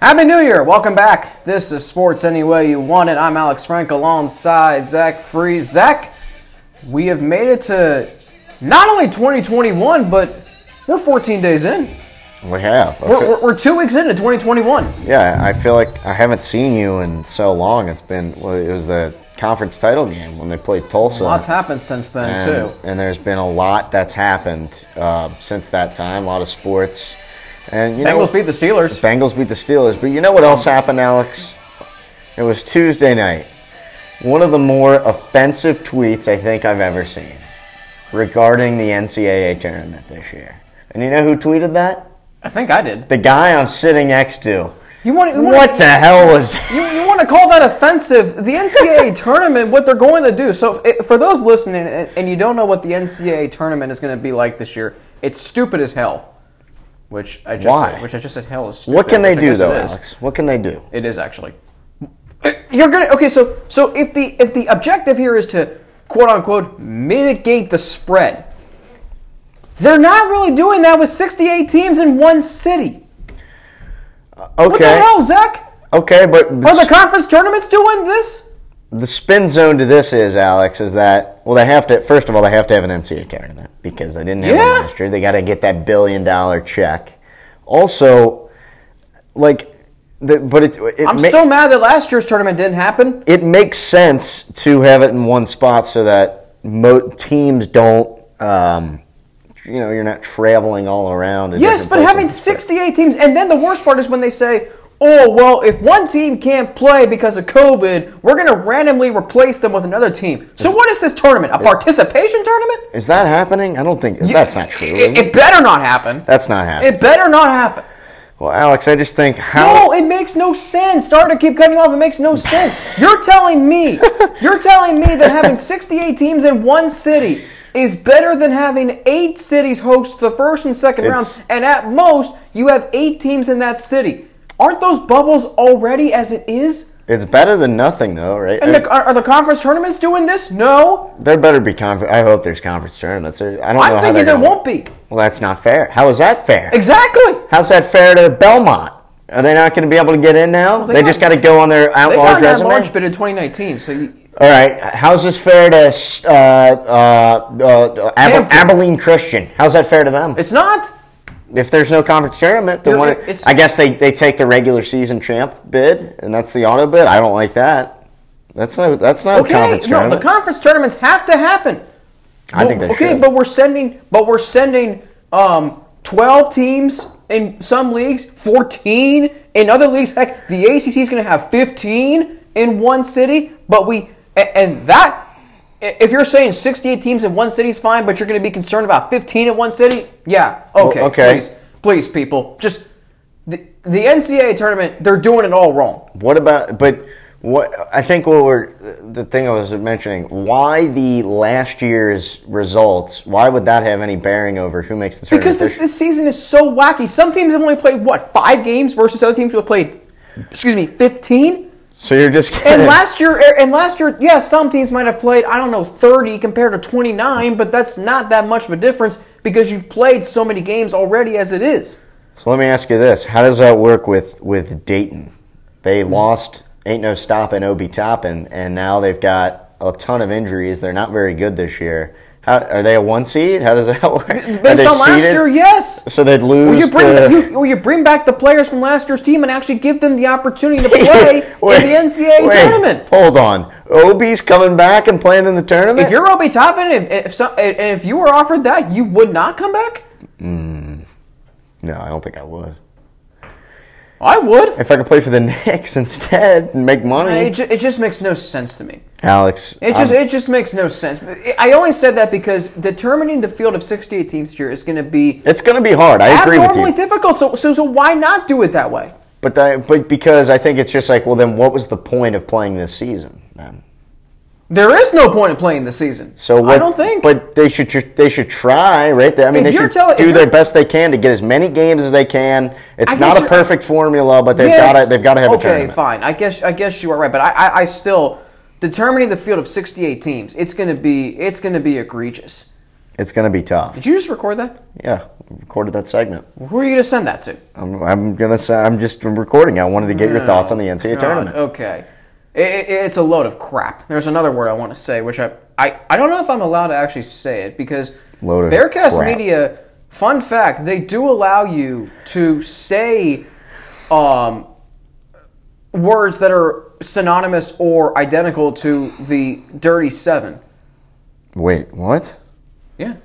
Happy New Year! Welcome back. This is Sports Any Way You Want It. I'm Alex Frank alongside Zach Free. Zach, we have made it to not only 2021, but we're 14 days in. We have. We're, we're two weeks into 2021. yeah, I feel like I haven't seen you in so long. It's been well, it was the conference title game when they played Tulsa. Lots happened since then, and, too. and there's been a lot that's happened uh, since that time. A lot of sports, and you know, Bengals beat the Steelers. Bengals beat the Steelers. But you know what else happened, Alex? It was Tuesday night. One of the more offensive tweets I think I've ever seen regarding the NCAA tournament this year. And you know who tweeted that? I think I did. The guy I'm sitting next to. You want, you want What the hell was You, you want to call that offensive? The NCAA tournament, what they're going to do. So, if, for those listening, and, and you don't know what the NCAA tournament is going to be like this year, it's stupid as hell. Which I just Why? said, which I just said hell is stupid. What can they do though. Alex? What can they do? It is actually. You're gonna okay. So so if the if the objective here is to quote unquote mitigate the spread, they're not really doing that with 68 teams in one city. Uh, okay. What the hell, Zach? Okay, but Are the conference tournaments doing this? The spin zone to this is Alex is that well they have to first of all they have to have an NCAA tournament because they didn't have Yeah. one last year. They got to get that billion dollar check. Also, like, the, but it it, I'm ma- still mad that last year's tournament didn't happen. it makes sense to have it in one spot so that mo- teams don't. Um, you know, you're not traveling all around. Yes, but having 68 teams, and then the worst part is when they say, "Oh, well, if one team can't play because of COVID, we're going to randomly replace them with another team." So what is this tournament? A participation tournament? Is that happening? I don't think that's not true. It? it better not happen. That's not happening. It better not happen. well, Alex, I just think how. No, it makes no sense. Sorry to keep cutting off. It makes no sense. You're telling me, you're telling me that having 68 teams in one city is better than having eight cities host the first and second It's- rounds, and at most you have eight teams in that city. Aren't those bubbles already as it is? It's better than nothing, though, right? And the, are, are the conference tournaments doing this? No. there better be conference. I hope there's conference tournaments. I don't know I'm thinking there won't be. Well, that's not fair. How is that fair? Exactly. How's that fair to Belmont? Are they not going to be able to get in now? they they got- just got to go on their They out got large resume. large bid in 2019, so you, All right. How's this fair to uh, uh, uh, Ab- Abilene Christian? How's that fair to them? it's not. If there's no conference tournament, then what? it's- I guess they, they take the regular season champ bid, and that's the auto bid. I don't like that. That's not that's not a Okay, conference no, tournament. the conference tournaments have to happen. I think they okay, should. but we're sending, but we're sending um, twelve teams in some leagues, fourteen in other leagues. Heck, the ACC is going to have fifteen in one city. But we a- and that if you're saying sixty-eight teams in one city is fine, but you're going to be concerned about fifteen in one city, yeah, okay, okay. please, please, people, just the, the NCAA tournament, they're doing it all wrong. What about? But what I think what we're the thing I was mentioning. Why the last year's results? Why would that have any bearing over who makes the tournament? Because this, this this season is so wacky. Some teams have only played what five games versus other teams who have played, excuse me, fifteen. So you're just And last year, er, and last year, yeah, some teams might have played I don't know thirty compared to twenty nine, but that's not that much of a difference because you've played so many games already as it is. So let me ask you this: How does that work with with Dayton? They hmm. lost ain't no stopping Obi Toppin, and now they've got a ton of injuries. They're not very good this year. How are they a one seed? How does that work? Based on last seeded? year, yes. So they'd lose. Or you bring to- you, or you bring back the players from last year's team and actually give them the opportunity to play Wait, in the NCAA wait, tournament. Hold on, Obi's coming back and playing in the tournament. If you're Obi Toppin, if if, some, if you were offered that, you would not come back. Hmm. no, I don't think I would. I would. If I could play for the Knicks instead and make money, It, ju- it just makes no sense to me. Alex. It just I'm- it just makes no sense. I only said that because determining the field of 68 teams this year is going to be it's going to be hard. I agree with abnormally you. difficult. So, so so why not do it that way? But I, but because I think it's just like, well, then what was the point of playing this season then? There is no point in playing the season. So what, I don't think. But they should they should try, right? I mean, If they should telling- do their best they can to get as many games as they can. It's I not a perfect formula, but they've Yes. got to they've got to have a tournament. okay, fine. I guess I guess you are right, but I, I, I still determining the field of 68 teams. It's going to be it's going to be egregious. It's going to be tough. Did you just record that? Yeah, recorded that segment. Who are you going to send that to? I'm, I'm gonna say I'm just recording. I wanted to get your hmm. thoughts on the NCAA God, tournament. Okay. It, it- it's a load of crap. There's another word I want to say, which I, I, I don't know if I'm allowed to actually say it because Load of Bearcast crap. Media, fun fact, they do allow you to say um, words that are synonymous or identical to the Dirty Seven. Wait, what? Yeah.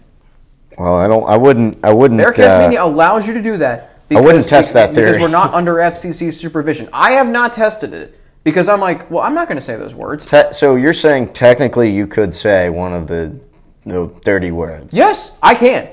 Well, I don't. I wouldn't. I wouldn't. Bearcast uh, Media allows you to do that. I wouldn't test that theory Because we're not under FCC supervision. I have not tested it because I'm like, well, I'm not going to say those words. te- so you're saying technically you could say one of the the dirty words. Yes, I can.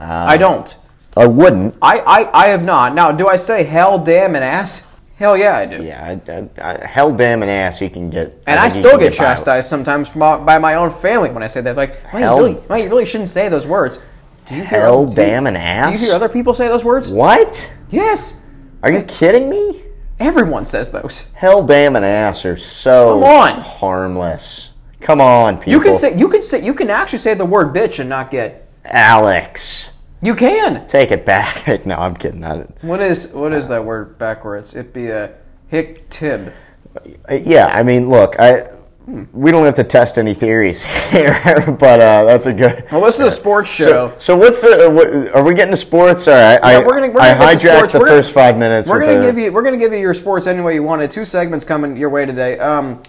Ah. I don't. I wouldn't. I, I, I have not. Now, do I say hell, damn, and ass? Hell yeah, I do. Yeah, I, I, I, hell, damn, an ass. You can get. And I, still get by- chastised sometimes my- by my own family when I say that. Like, well, you Hell- really, well, you really shouldn't say those words. Do you hear, Hell, do you- damn, an ass? Do you hear other people say those words? What? Yes. Are you kidding me? Everyone says those. Hell, damn, and ass are so Come on. harmless. Come on, people. You can say you can say you can actually say the word bitch and not get. Alex. You can. Take it back. no, I'm kidding. I, What is what is that word backwards? It be a hick tib. Uh, yeah, I mean, look, I we don't have to test any theories here, but uh, that's a good. Well, this is a sports show. So, so what's the? What, are we getting to sports? All right, I, we're gonna- we're I gonna to hijacked sports. the We're gonna- first five minutes. We're gonna the- give you we're gonna give you your sports any way you want it. Two segments coming your way today. Um,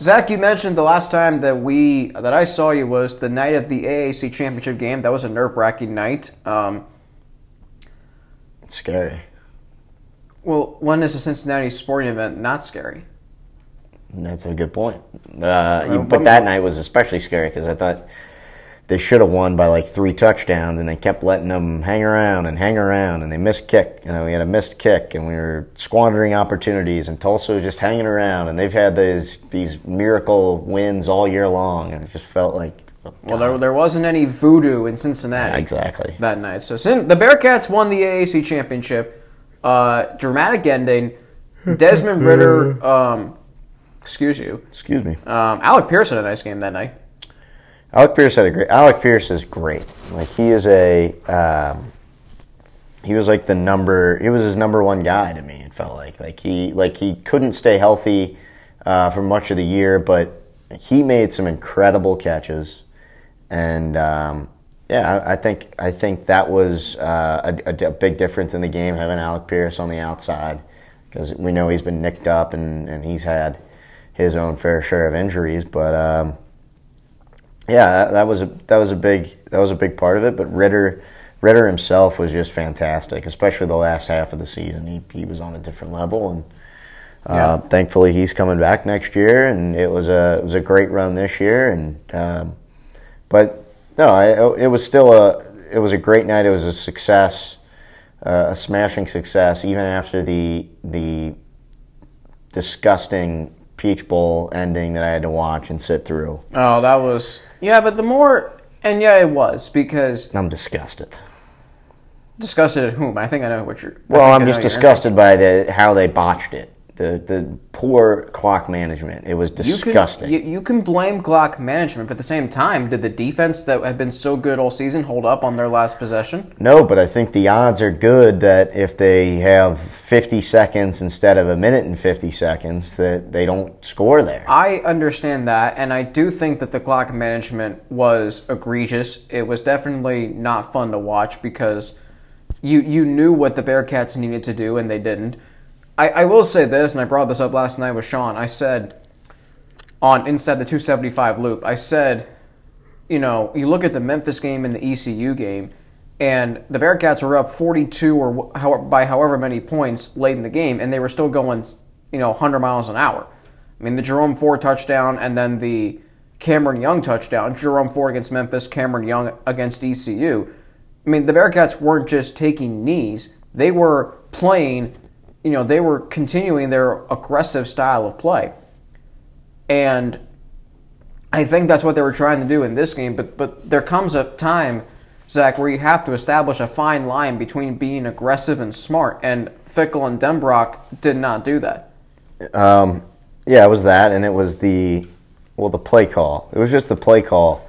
Zach, you mentioned the last time that we that I saw you was the night of the AAC championship game. That was a nerve wracking night. Um, It's scary. well, when is a Cincinnati sporting event not scary? That's a good point. Uh, but that night was especially scary because I thought they should have won by like three touchdowns, and they kept letting them hang around and hang around, and they missed kick. You know, we had a missed kick, and we were squandering opportunities, and Tulsa was just hanging around, and they've had these these miracle wins all year long, and it just felt like Well, there, there wasn't any voodoo in Cincinnati. exactly. that night. So the Bearcats won the AAC championship. Uh, dramatic ending. Desmond Ridder, um, excuse you. Excuse me. Um, Alec Pierce had a nice game that night. Alec Pierce had a great. Alec Pierce is great. Like he is a. Um, he was like the number. He was his number one guy to me. It felt like like he like he couldn't stay healthy uh, for much of the year, but he made some incredible catches, and um, yeah, I, I think I think that was uh, a, a, a big difference in the game having Alec Pierce on the outside because we know he's been nicked up and, and he's had his own fair share of injuries, but. Um, yeah, that, that was a that was a big that was a big part of it. But Ridder Ridder himself was just fantastic, especially the last half of the season. He he was on a different level, and uh, Yeah. thankfully he's coming back next year. And it was a it was a great run this year. And um, but no, I, it was still a it was a great night. It was a success, uh, a smashing success, even after the the disgusting Peach Bowl ending that I had to watch and sit through. Oh, that was yeah, but the more and yeah, it was because I'm disgusted. disgusted at whom? I think I know what you're. Well, I'm just disgusted by the how they botched it. The the poor clock management. It was You disgusting. can, you, you can blame clock management, but at the same time, did the defense that had been so good all season hold up on their last possession? no, but I think the odds are good that if they have 50 seconds instead of a minute and 50 seconds, that they don't score there. I understand that, and I do think that the clock management was egregious. It was definitely not fun to watch because you you knew what the Bearcats needed to do, and they didn't. I, I will say this, and I brought this up last night with Sean. I said on inside the 275 loop, I said, you know, you look at the Memphis game and the ECU game, and the Bearcats were up 42 or how, by however many points late in the game, and they were still going, you know, 100 miles an hour. I mean, the Jerome Ford touchdown and then the Cameron Young touchdown. Jerome Ford against Memphis, Cameron Young against ECU. I mean, the Bearcats weren't just taking knees; they were playing. You know, they were continuing their aggressive style of play, and I think that's what they were trying to do in this game. But but there comes a time, Zach, where you have to establish a fine line between being aggressive and smart. And Fickell and Denbrock did not do that. Um, yeah, it was that, and it was the well, the play call. It was just the play call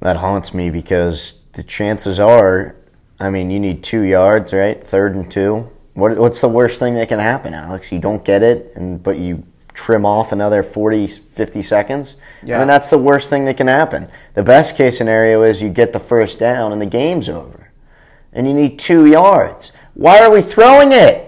that haunts me because the chances are I mean, you need two yards, right? Third and two. What, what's the worst thing that can happen, Alex? You don't get it, and but you trim off another 40, 50 seconds. Yeah. I mean, that's the worst thing that can happen. The best case scenario is you get the first down and the game's over, and you need two yards. Why are we throwing it?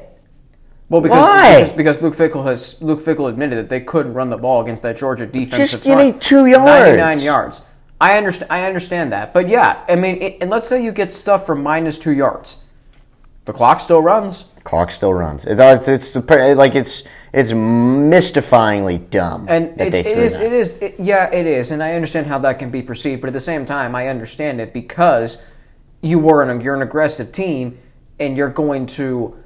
Well, because, Why? because because Luke Fickell has Luke Fickell admitted that they couldn't run the ball against that Georgia defensive Just- you front. need two yards. Ninety-nine yards. I understand. I understand that, but yeah, I mean, it, and let's say you get stuff for minus two yards, the clock still runs. Clock still runs. It's it's, it's like it's it's mystifyingly dumb. And they threw it is it, yeah, it is, and I understand how that can be perceived. But at the same time, I understand it because you were an you're an aggressive team, and you're going to,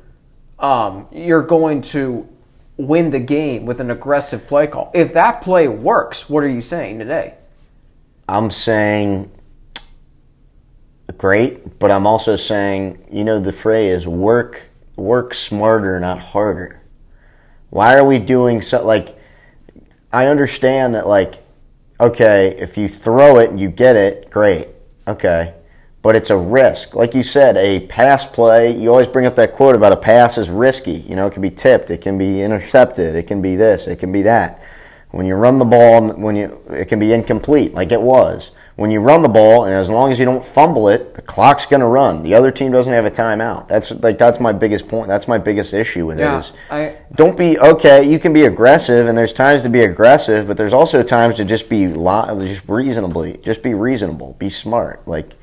um, you're going to win the game with an aggressive play call. If that play works, what are you saying today? I'm saying great, but I'm also saying, you know, the phrase work work smarter, not harder. Why are we doing so like I understand that like okay, if you throw it and you get it, great. Okay. But it's a risk. Like you said, a pass play, you always bring up that quote about a pass is risky. You know, it can be tipped, it can be intercepted, it can be this, it can be that. When you run the ball, when you it can be incomplete, like it was. When you run the ball, and as long as you don't fumble it, the clock's going to run. The other team doesn't have a timeout. That's like that's my biggest point. That's my biggest issue with Yeah, it is I- don't be okay. You can be aggressive, and there's times to be aggressive, but there's also times to just be just reasonably, just be reasonable, be smart. Like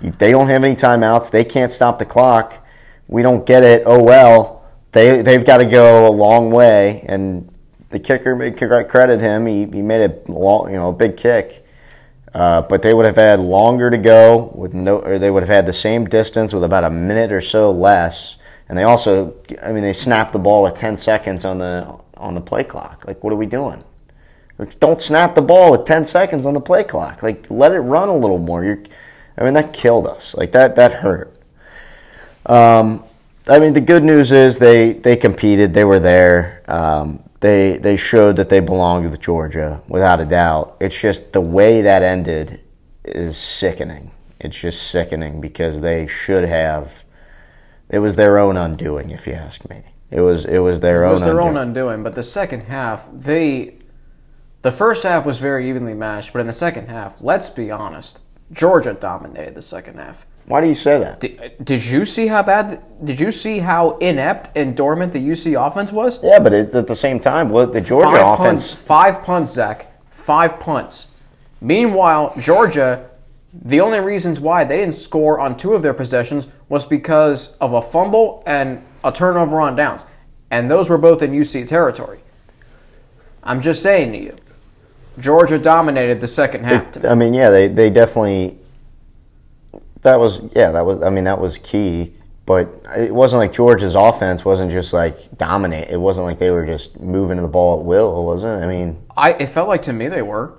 they don't have any timeouts. They can't stop the clock. We don't get it. Oh well. They they've got to go a long way, and the kicker credit him. He he made a long, you know, a big kick. Uh, but they would have had longer to go with no, or they would have had the same distance with about a minute or so less. And they also, I mean, they snapped the ball with ten seconds on the on the play clock. Like, what are we doing? Like, Don't snap the ball with ten seconds on the play clock. Like, let it run a little more. You're, I mean, that killed us. Like that that hurt. Um, I mean, the good news is they they competed. They were there. Um, they they showed that they belonged with Georgia without a doubt. It's just the way that ended is sickening. It's just sickening because they should have. It was their own undoing, if you ask me. It was it was their It own. was their undoing. own undoing. But the second half, they, the first half was very evenly matched, but in the second half, let's be honest, Georgia dominated the second half. Why do you say that? Did, did you see how bad? Did you see how inept and dormant the UC offense was? Yeah, but at the same time, what the Georgia five offense. punts, five punts, Zach, five punts. Meanwhile, Georgia, the only reasons why they didn't score on two of their possessions was because of a fumble and a turnover on downs, and those were both in UC territory. I'm just saying to you, Georgia dominated the second half. To me. I mean, yeah, they, they definitely. That was yeah, that was I mean that was key, but it wasn't like Georgia's offense wasn't just like dominate. It wasn't like they were just moving the ball at will, was it? I mean, I it felt like to me they were.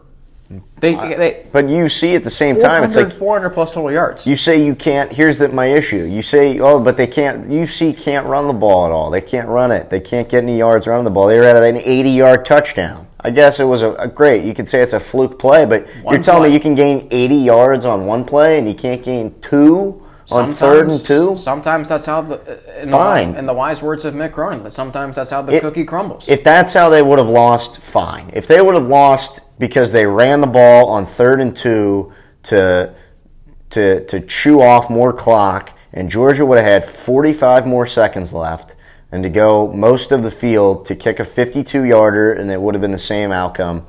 They they but you see at the same time, it's like 400 plus total yards. you say you can't. Here's the, my issue. You say oh, but they can't. UC can't run the ball at all. They can't run it. They can't get any yards running the ball. They were at an 80 yard touchdown. I guess it was a, a great. You could say it's a fluke play, but One you're telling play. me you can gain 80 yards on one play and you can't gain two on third and two. Sometimes that's how the in Fine. The, in the wise words of Mick Cronin, but sometimes that's how the It- cookie crumbles. If that's how they would have lost, fine. If they would have lost because they ran the ball on third and two to to to chew off more clock, and Georgia would have had 45 more seconds left, and to go most of the field to kick a 52 yarder, and it would have been the same outcome.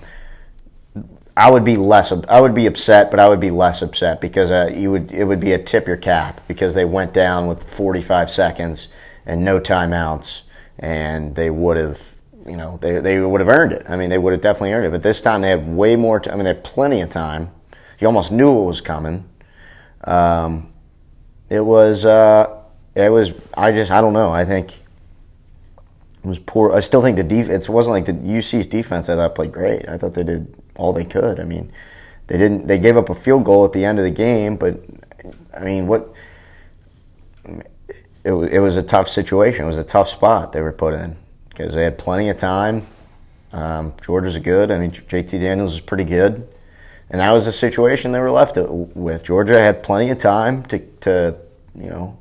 I would be less. I would be upset, but I would be less upset because uh, you would. It would be a tip your cap because they went down with 45 seconds and no timeouts, and they would have. You know, they they would have earned it. I mean, they would have definitely earned it. But this time they had way more. I mean, they had plenty of time. You almost knew it was coming. Um, it was. Uh, it was. I just. I don't know. I think it was poor. I still think the defense. It wasn't like the UC's defense. I thought played great. I thought they did all they could. I mean, they didn't. They gave up a field goal at the end of the game, but I mean, what? It, it was a tough situation. It was a tough spot they were put in because they had plenty of time. Um, Georgia's good. I mean, JT Daniels is pretty good, and that was the situation they were left with. Georgia had plenty of time to to you know,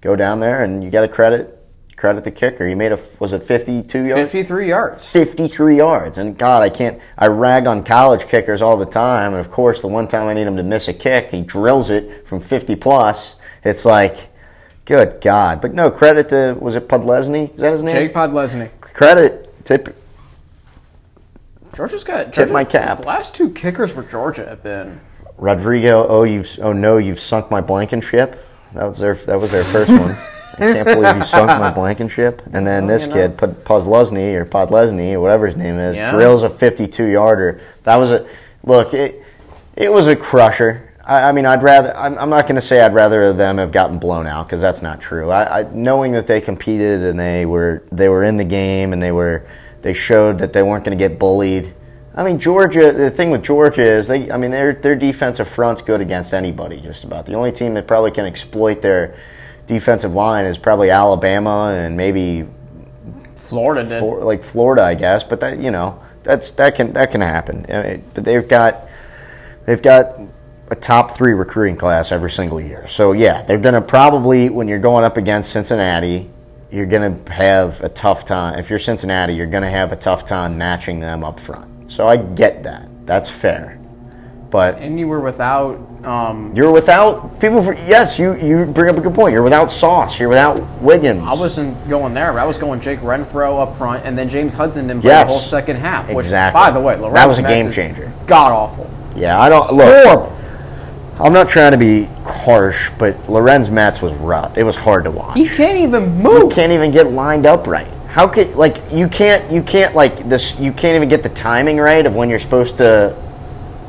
go down there and you got to credit credit the kicker. He made a was it 52 yards? 53 yards. 53 yards. And God, I can't. I rag on college kickers all the time, and of course, the one time I need him to miss a kick, he drills it from 50 plus. It's like, good God. But no credit to was it Podlesny? Is that his name? Jake Podlesny. Credit tip. Georgia's got Tip Georgia- my cap. The last two kickers for Georgia have been Rodrigo, oh you've oh no, you've sunk my blankenship. That was their that was their first one. I can't believe you sunk my blankenship. And then Well, this you know. kid, Pod- Podlesny or Podlesny or whatever his name is, Yeah. drills a 52 yarder. That was a look. It it was a crusher. I, I mean, I'd rather. I'm, I'm not going to say I'd rather them have gotten blown out because that's not true. I, I knowing that they competed and they were they were in the game and they were they showed that they weren't going to get bullied. I mean, Georgia. The thing with Georgia is they. I mean, their their defensive front's good against anybody. Just about the only team that probably can exploit their defensive line is probably Alabama and maybe Florida did. Flor- like Florida, I guess. But that you know that's that can that can happen. I mean, But they've got they've got a top three recruiting class every single year. So yeah, they're gonna probably when you're going up against Cincinnati, you're gonna have a tough time. If you're Cincinnati, you're gonna have a tough time matching them up front. So I get that. That's fair. But and you were without. Um, you're without people. For, yes, you you bring up a good point. You're without Sauce. You're without Wiggins. I wasn't going there, I was going Jake Renfro up front, and then James Hudson didn't play Yes. the whole second half. Which, Exactly. by the way, Lorenz That was a game changer. God awful. Yeah, I don't look. I'm not trying to be harsh, but Lorenz Metz was rough. It was hard to watch. He can't even You move. can't even get lined up right. How could like you can't you can't like this you can't even get the timing right of when you're supposed to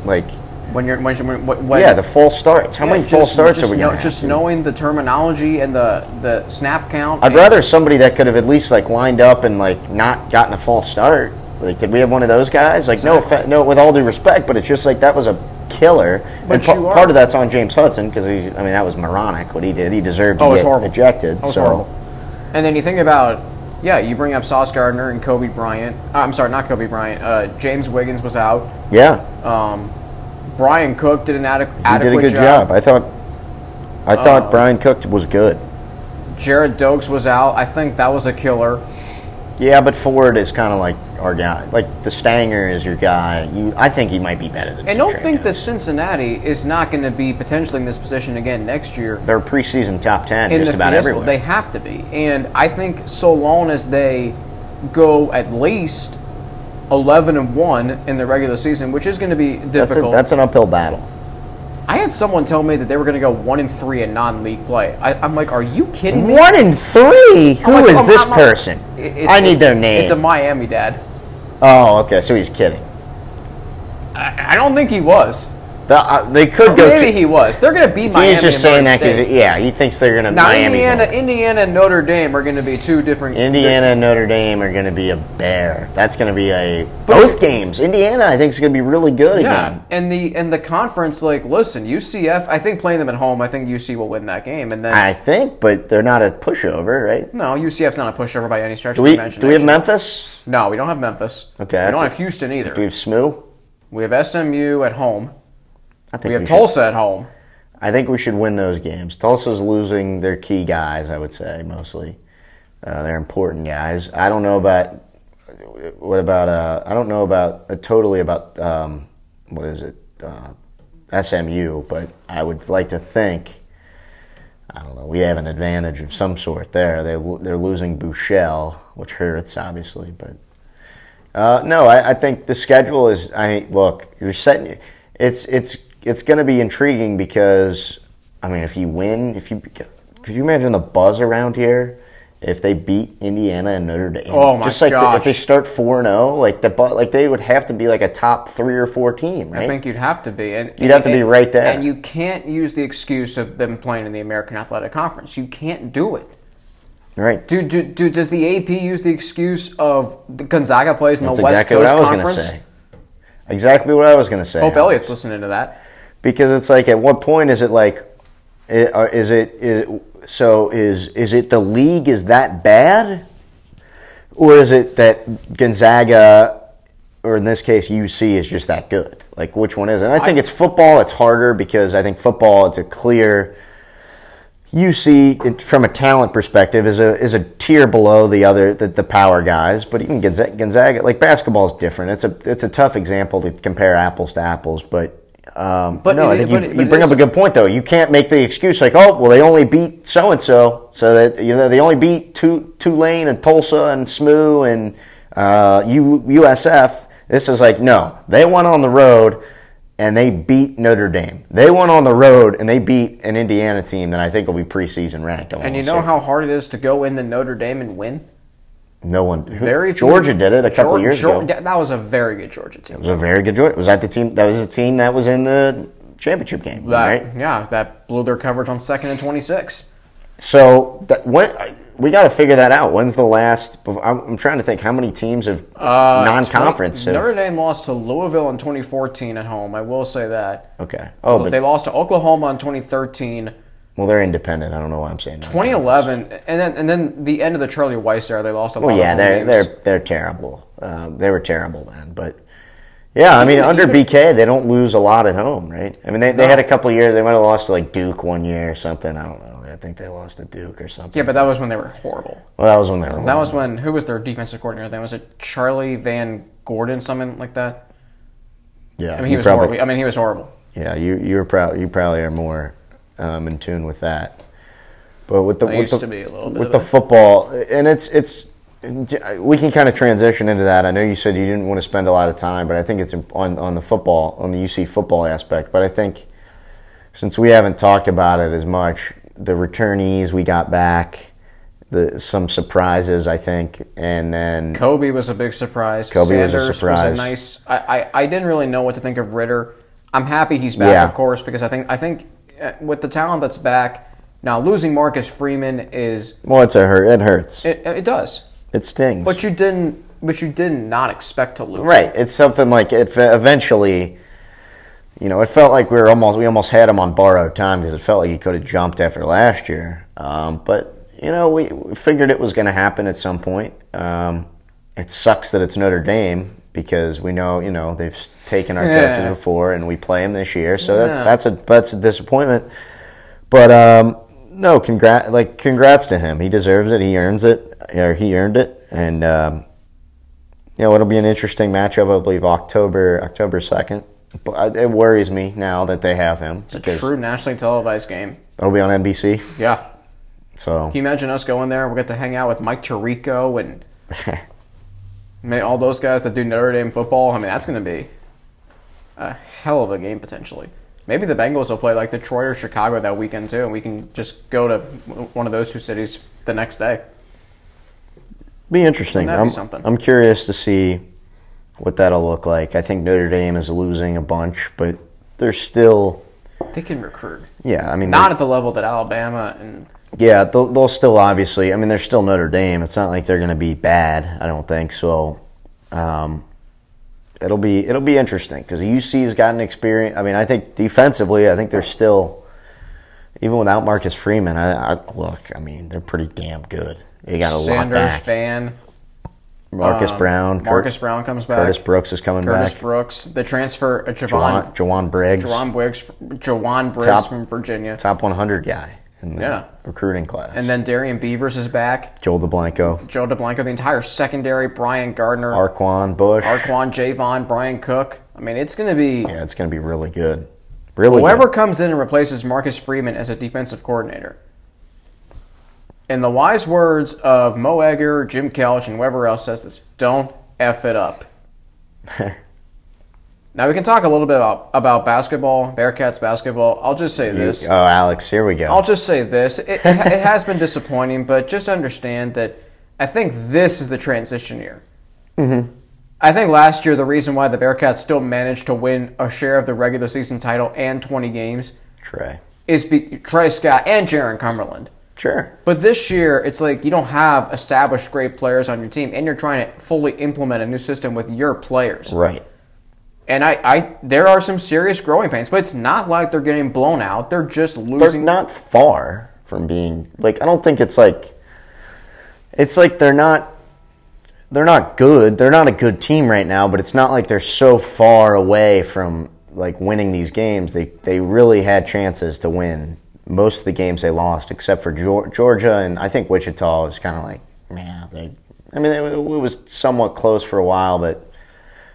like When you're when, when, when yeah the false starts. How yeah, many just- false starts just are we know- Just knowing the terminology and the the snap count. I'd rather somebody that could have at least like lined up and like not gotten a false start. Like, did we have one of those guys? Like, no, Exactly. offe- no, with all due respect, but it's just like that was a killer. But and are- part of that's on James Hudson because he's. I mean, that was moronic what he did. He deserved to Oh, get horrible. ejected. Was so horrible. And then you think about, yeah, you bring up Sauce Gardner and Kobe Bryant. Uh, I'm sorry, not Kobe Bryant. Uh, James Wiggins was out. yeah, Bryan Cook did an adequ- he adequate did a good job. I thought. I thought um, Bryan Cook was good. Jared Dokes was out. I think that was a killer. Yeah, but Ford is kind of like our guy. Like the Stanger is your guy. You, I think he might be better than. And don't Trey think that Cincinnati is not going to be potentially in this position again next year. they're preseason top ten in just about Fiesta. everywhere. They have to be. And I think so long as they go at least 11 and 1 in the regular season, which is going to be that's, a, difficult. that's an uphill battle. I had someone tell me that they were going to go 1 and 3 in non-league play. I, I'm like, are you kidding me? One in three. Who oh, I'm is like, I'm- this person? It- it- I need their name. It's a Miami dad. oh, okay. So he's kidding. I, I don't think he was. The, uh, they could go. Maybe to, he was. They're going to beat Miami. he's just saying that because yeah, he thinks they're gonna. now Miami's Indiana, gonna- Indiana, and Notre Dame are going to be two different. Indiana and Notre Dame are going to be a bear. That's going to be a both games. Indiana, I think, is going to be really good Yeah, again. and the and the conference, like, listen, UCF. I think playing them at home, I think UC will win that game, and then I think, but they're not a pushover, right? no, UCF's not a pushover by any stretch Do we do we have Memphis? No, we don't have Memphis. Okay, we don't a- have Houston either. Do we have SMU? We have SMU at home. I think We have should- Tulsa at home. I think we should win those games. Tulsa's losing their key guys, I would say, mostly. Uh, they're important guys. I don't know about what about uh, I don't know about uh, totally about um, what is it uh, SMU, but I would like to think I don't know. We have an advantage of some sort there. They they're losing Buechele, which hurts obviously, but uh, no, I, I think the schedule is. I look, you're setting. It's it's it's going to be intriguing because I mean, if you win, if you could you imagine the buzz around here if they beat Indiana and Notre Dame? Oh, my Just like the- if they start four and zero, like the like they would have to be like a top three or four team, right? I think you'd have to be. And, You'd have to be right there. And you can't use the excuse of them playing in the American Athletic Conference. You can't do it. right. Do, do, do, does the AP use the excuse of the Gonzaga plays in That's the West exactly Coast what I was going to Conference? say. Exactly what I was going to say. Hope. Elliott's listening to that. Because it's like at what point is it like uh, is it is, so is is it the league is that bad or is it that Gonzaga or in this case UC is just that good like which one is it and I think it's football it's harder because I think football it's a clear UC, it, from a talent perspective, is a is a tier below the other the, the power guys. But even Gonzaga, Gonzaga, like basketball is different. It's a it's a tough example to compare apples to apples. But um, But no, it- I think but you, you bring up a good point though. You can't make the excuse like, oh, well, they only beat so and so, so that you know they only beat Tu- Tulane and Tulsa and SMU and uh, U, USF. This is like no, they went on the road and they beat Notre Dame. They went on the road and they beat an Indiana team that I think will be preseason ranked. And you know how hard it is to go in the Notre Dame and win? No one Very few- Georgia did it a couple Geor- years Geor- ago. That was a very good Georgia team. It was a very good Georgia. Was that the team? That was the team that was in the championship game, That, right? Yeah, that blew their coverage on second and 26. So that, when we got to figure that out. When's the last? I'm, trying to think how many teams have Uh, non-conference. have- Notre Dame lost to Louisville in 2014 at home. I will say that. okay. Oh, but they lost to Oklahoma in 2013. Well, they're independent. I don't know why I'm saying that. 2011, and then and then the end of the Charlie Weis era, they lost a lot Well, yeah, they're games. they're they're terrible. Um, they were terrible then, but yeah, I mean, Even- under even- BK, they don't lose a lot at home, right? I mean, they, they No. had a couple of years. They might have lost to like Duke one year or something. I don't know. I think they lost to Duke or something. yeah, but that was when they were horrible. Well, that was when they were. That was when who was their defensive coordinator? Then was it Charlie Van Gordon, something like that? yeah. I mean, he was probably, horrible. I mean, he was horrible. Yeah, you you're proud. You probably are more um, in tune with that. But with the I with used the, to be a little with the football, and it's it's we can kind of transition into that. I know you said you didn't want to spend a lot of time, but I think it's on on the football on the UC football aspect. But I think since we haven't talked about it as much, the returnees we got back, the some surprises I think, and then Kobe was a big surprise. Kobe was a surprise. Was a nice. I, I, I didn't really know what to think of Ridder. I'm happy he's back, Yeah. of course, because I think I think with the talent that's back now, losing Marcus Freeman is well, it's a hurt. It hurts. it, it does, It stings. but you didn't but you did not expect to lose. Right. It's something like it eventually. You know, it felt like we were almost we almost had him on borrowed time because it felt like he could have jumped after last year. Um, but you know, we, we figured it was going to happen at some point. Um, it sucks that it's Notre Dame because we know you know they've taken our Yeah. coaches before and we play them this year, so that's Yeah. that's a that's a disappointment. But um, no, congrats like congrats to him. He deserves it. He earns it, or he earned it, and. Um, you know, it'll be an interesting matchup. I believe October October second. But it worries me now that they have him It's a true nationally televised game. it'll be on NBC. Yeah. So Can you imagine us going there? We'll get to hang out with Mike Tirico and may- all those guys that do Notre Dame football. I mean, that's going to be a hell of a game potentially. Maybe the Bengals will play like Detroit or Chicago that weekend too, and we can just go to one of those two cities the next day. be interesting. Be I'm, something? I'm curious to see what that'll look like. I think Notre Dame is losing a bunch, but they're still They can recruit, yeah. I mean, not at the level that Alabama and Yeah, they'll, they'll still obviously. I mean, they're still Notre Dame. It's not like they're going to be bad. I don't think so. Um, it'll be it'll be interesting because UC's gotten experience. I mean, I think defensively, I think they're still even without Marcus Freeman. I, I look. I mean, they're pretty damn good. You got a lot Sanders, back. Van, Marcus um, Brown, Kurt- Marcus Brown comes back. Curtis Brooks is coming Curtis back. Brooks, the transfer, uh, Javon, Jowon, Jowon Briggs, Jowon Briggs, Jowon Briggs Top- from Virginia, top 100 guy in the Yeah. recruiting class. and then Darrian Beavers is back. Joel Dublanko, Joe Dublanko, the entire secondary, Brian Gardner, Arquon Bush. Arquon, Javon, Bryan Cook. I mean, it's going to be yeah, it's going to be really good. Really whoever good. comes in and replaces Marcus Freeman as a defensive coordinator. In the wise words of Mo Egger, Jim Kelch, and whoever else says this, don't F it up. now, we can talk a little bit about, about basketball, Bearcats basketball. I'll just say this. Oh, Alex, here we go. I'll just say this. It, it has been disappointing, but just understand that I think this is the transition year. Mm-hmm. I think last year, the reason why the Bearcats still managed to win a share of the regular season title and 20 games Tre. is be, Tre Scott and Jaron Cumberland. Sure. But this year, it's like you don't have established great players on your team, and you're trying to fully implement a new system with your players. Right. And I, I, there are some serious growing pains, but it's not like they're getting blown out. They're just losing. They're not far from being like I don't think it's like it's like they're not they're not good. They're not a good team right now, but it's not like they're so far away from like winning these games. They they really had chances to win most of the games they lost, except for Georgia and I think Wichita was kind of like, man, they. I mean, it, it was somewhat close for a while, but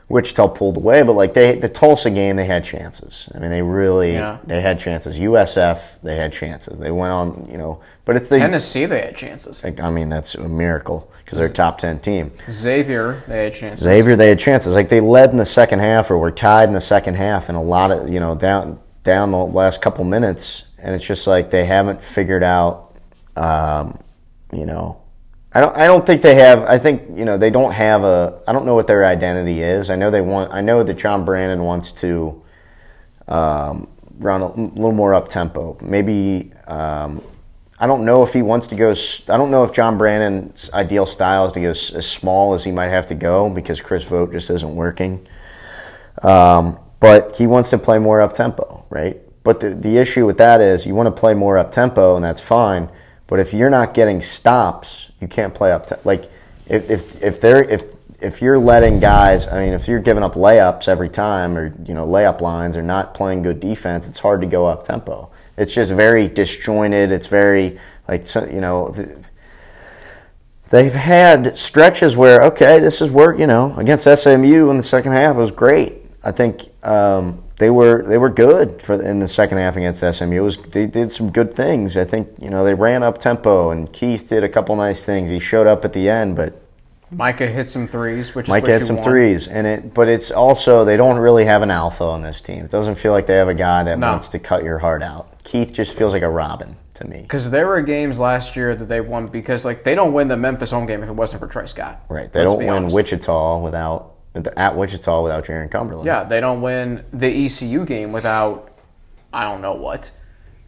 Wichita pulled away. But like they, the Tulsa game, they had chances. I mean, they really Yeah. they had chances. USF, they had chances. They went on, you know. But it's they, Tennessee, they had chances. like, I mean, that's a miracle because they're a top ten team. Xavier, they had chances. Xavier, they had chances. Like they led in the second half, or were tied in the second half, and a lot of you know down down the last couple minutes, and it's just like they haven't figured out. Um, you know, I don't. I don't think they have. I think you know they don't have a. I don't know what their identity is. I know they want. I know that John Brannen wants to um, run a little more up tempo. Maybe. Um, I don't know if he wants to go. I don't know if John Brannen's ideal style is to go s- as small as he might have to go because Chris Vogt just isn't working. Um, but he wants to play more up tempo, right? But the, the issue with that is you want to play more up tempo, and that's fine. But if you're not getting stops, you can't play up. Te- like if if if they're if if you're letting guys, I mean, if you're giving up layups every time, or you know layup lines, or not playing good defense, it's hard to go up tempo. It's just very disjointed. It's very like you know. th- They've had stretches where okay, this is work. You know, against SMU in the second half was great. I think um, they were they were good for in the second half against SMU. It was, they did some good things. I think you know they ran up tempo and Keith did a couple nice things. He showed up at the end, but Micah hit some threes, which Mike is what had you some want. threes, and it. But it's also they don't really have an alpha on this team. It doesn't feel like they have a guy that No. wants to cut your heart out. Keith just feels like a Robin to me. Because there were games last year that they won because like they don't win the Memphis home game if it wasn't for Tre Scott. Right? They Let's don't win honest. Wichita without at Wichita without Jaron Cumberland. Yeah, they don't win the ECU game without I don't know what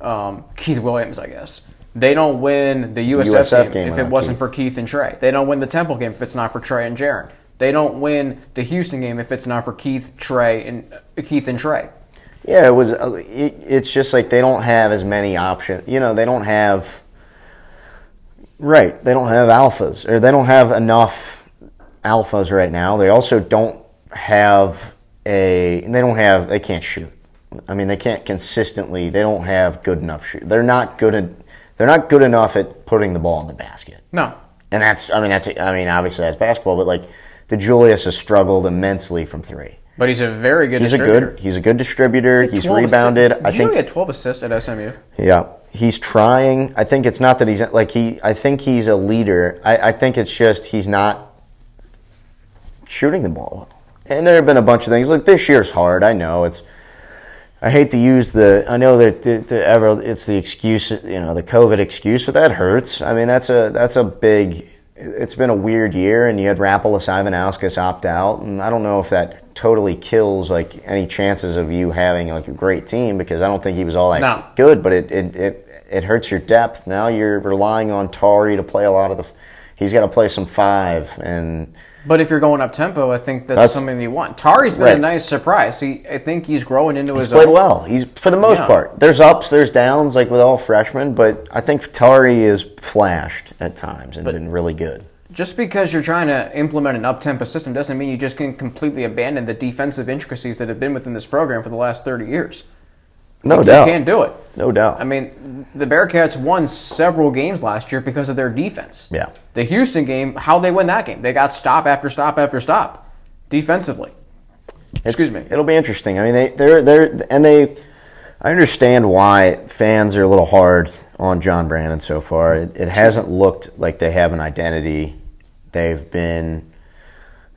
um, Keith Williams, I guess. They don't win the USF, USF game, game if it wasn't Keith. for Keith and Tre. They don't win the Temple game if it's not for Tre and Jaron. They don't win the Houston game if it's not for Keith, Tre, and uh, Keith and Tre. Yeah, it was. uh, It, it's just like they don't have as many options. You know, they don't have. Right, they don't have alphas, or they don't have enough alphas right now. They also don't have a. They don't have. They can't shoot. I mean, they can't consistently. They don't have good enough shoot. They're not good at. They're not good enough at putting the ball in the basket. No. And that's. I mean, that's. I mean, obviously that's basketball, but like, DeJulius has struggled immensely from three. But he's a very good He's a good. He's a good distributor. He's 12 rebounded. Assists. I think. he had 12 assists at SMU? Yeah, he's trying. I think it's not that he's like he. I think he's a leader. I, I think it's just he's not shooting the ball well. And there have been a bunch of things. Look, this year's hard. I know it's. I hate to use the. I know that the, the ever it's the excuse. You know the COVID excuse, but that hurts. I mean that's a that's a big. It's been a weird year, and you had Rapolas Ivanauskas opt out, and I don't know if that totally kills like any chances of you having like a great team because I don't think he was all that No. good, but it, it, it, it hurts your depth. Now you're relying on Tari to play a lot of the. He's got to play some five, and But if you're going up tempo, I think that's, That's- something you want. Tari's been a nice surprise. He, I think he's growing into he's his played own. well. He's for the most Yeah. part. There's ups, there's downs, like with all freshmen, but I think Tari is flashed at times and been really good. Just because you're trying to implement an up tempo system doesn't mean you just can completely abandon the defensive intricacies that have been within this program for the last 30 years. No you doubt, can't do it. no doubt. I mean, the Bearcats won several games last year because of their defense. Yeah. The Houston game, how they win that game? They got stop after stop after stop defensively. Excuse me. It'll be interesting. I mean, they they're they're and they. I understand why fans are a little hard on John Brannen so far. It, it hasn't looked like they have an identity. They've been.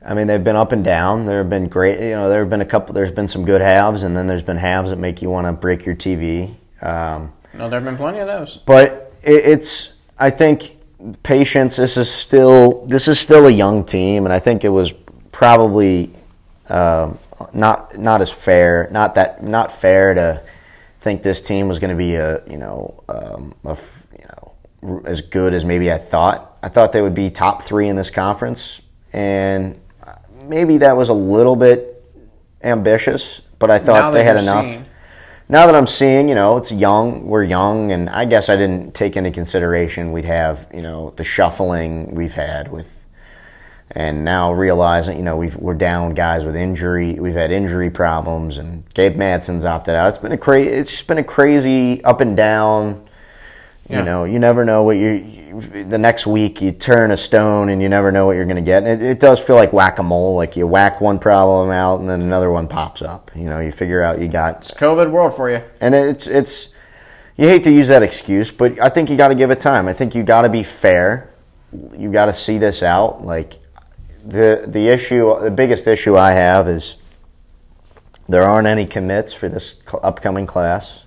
I mean, they've been up and down. There have been great. You know, there have been a couple. There's been some good halves, and then there's been halves that make you want to break your TV. Um, No, there have been plenty of those. but it, it's I think patience. This is still this is still a young team, and I think it was probably um, not not as fair, not that not fair to think this team was going to be a you know um, a you know as good as maybe I thought. I thought they would be top three in this conference, and maybe that was a little bit ambitious. But I thought they had enough seeing- now that I'm seeing, you know, it's young, we're young, and I guess I didn't take into consideration we'd have, you know, the shuffling we've had with, and now realizing, you know, we've, we're down guys with injury. We've had injury problems, and Gabe Madsen's opted out. It's been a crazy. It's just been a crazy up and down. You know, you never know what you. The next week, you turn a stone, and you never know what you're going to get. And it, it does feel like whack a mole. Like you whack one problem out, and then another one pops up. You know, you figure out you got It's COVID world for you. and it's it's you hate to use that excuse, but I think you got to give it time. I think you got to be fair. You got to see this out. Like the the issue, the biggest issue I have is there aren't any commits for this upcoming class,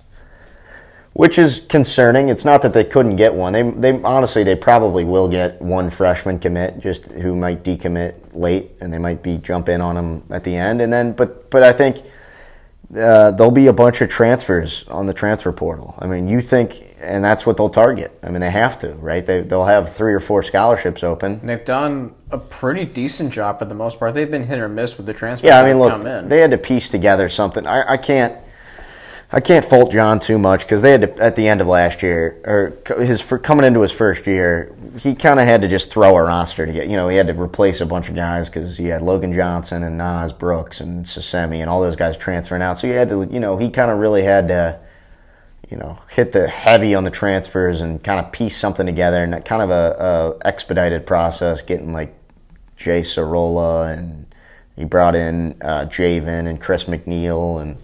which is concerning. It's not that they couldn't get one. They they honestly they probably will get one freshman commit just who might decommit late and they might be jump in on them at the end and then but but I think uh, there'll be a bunch of transfers on the transfer portal. I mean, you think, and that's what they'll target. I mean, they have to, right? They, they'll have three or four scholarships open. And they've done a pretty decent job for the most part. They've been hit or miss with the transfers Yeah, I mean, look, come in. they had to piece together something. I, I can't, I can't fault John too much because they had to at the end of last year or his for coming into his first year, he kind of had to just throw a roster to get. You know, he had to replace a bunch of guys because he had Logan Johnson and Nas Brooks and Sasemi and all those guys transferring out. So he had to, you know, he kind of really had to. You know, hit the heavy on the transfers and kind of piece something together, and kind of a, a expedited process, getting like Jay Sorolla and he brought in uh, Jaevin and Chris McNeal and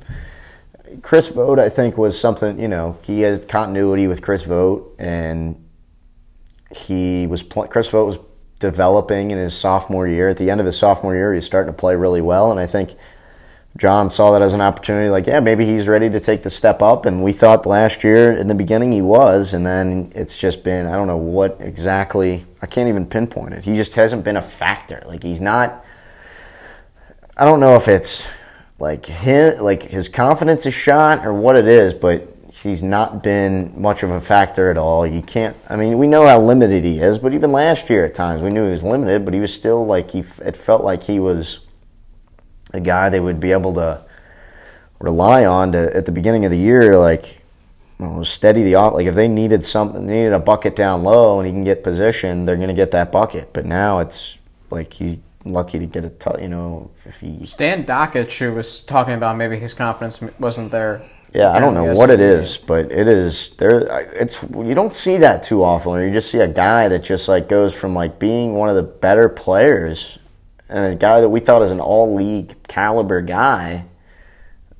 Chris Vogt. I think was something you know he had continuity with Chris Vogt and he was pl- Chris Vogt was developing in his sophomore year. At the end of his sophomore year, he was starting to play really well, and I think John saw that as an opportunity. Like, yeah, maybe he's ready to take the step up. And we thought last year in the beginning he was, and then it's just been I don't know what exactly. I can't even pinpoint it. He just hasn't been a factor. Like he's not. I don't know if it's like his like his confidence is shot or what it is, but he's not been much of a factor at all. You can't. I mean, we know how limited he is, but even last year at times we knew he was limited, but he was still like he. It felt like he was a guy they would be able to rely on to at the beginning of the year, like steady the off. Like if they needed something, they needed a bucket down low, and he can get position, they're going to get that bucket. But now it's like he's lucky to get a, t- you know, if he. Stan Dockich, who was talking about maybe his confidence wasn't there. Yeah, I don't know what it is, but it is there. It's you don't see that too often. You just see a guy that just like goes from like being one of the better players and a guy that we thought is an all league caliber guy,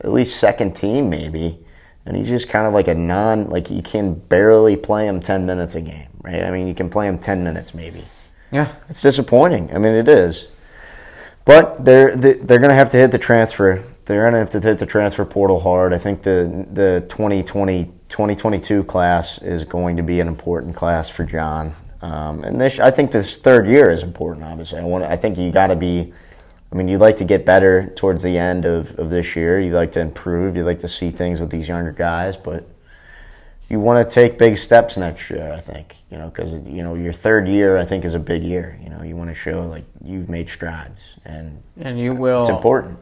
at least second team maybe, and he's just kind of like a non like you can barely play him ten minutes a game, right? I mean, you can play him ten minutes maybe. Yeah, It's disappointing. I mean, it is. But they're they- they're going to have to hit the transfer. They're going to have to hit the transfer portal hard. I think the the 2020 2022 class is going to be an important class for John. Um, and this, I think this third year is important. Obviously, I want. I think you got to be. I mean, you'd like to get better towards the end of, of this year. You'd like to improve. You'd like to see things with these younger guys, but you want to take big steps next year. I think you know because you know your third year I think is a big year. You know you want to show like you've made strides and and you will. it's important.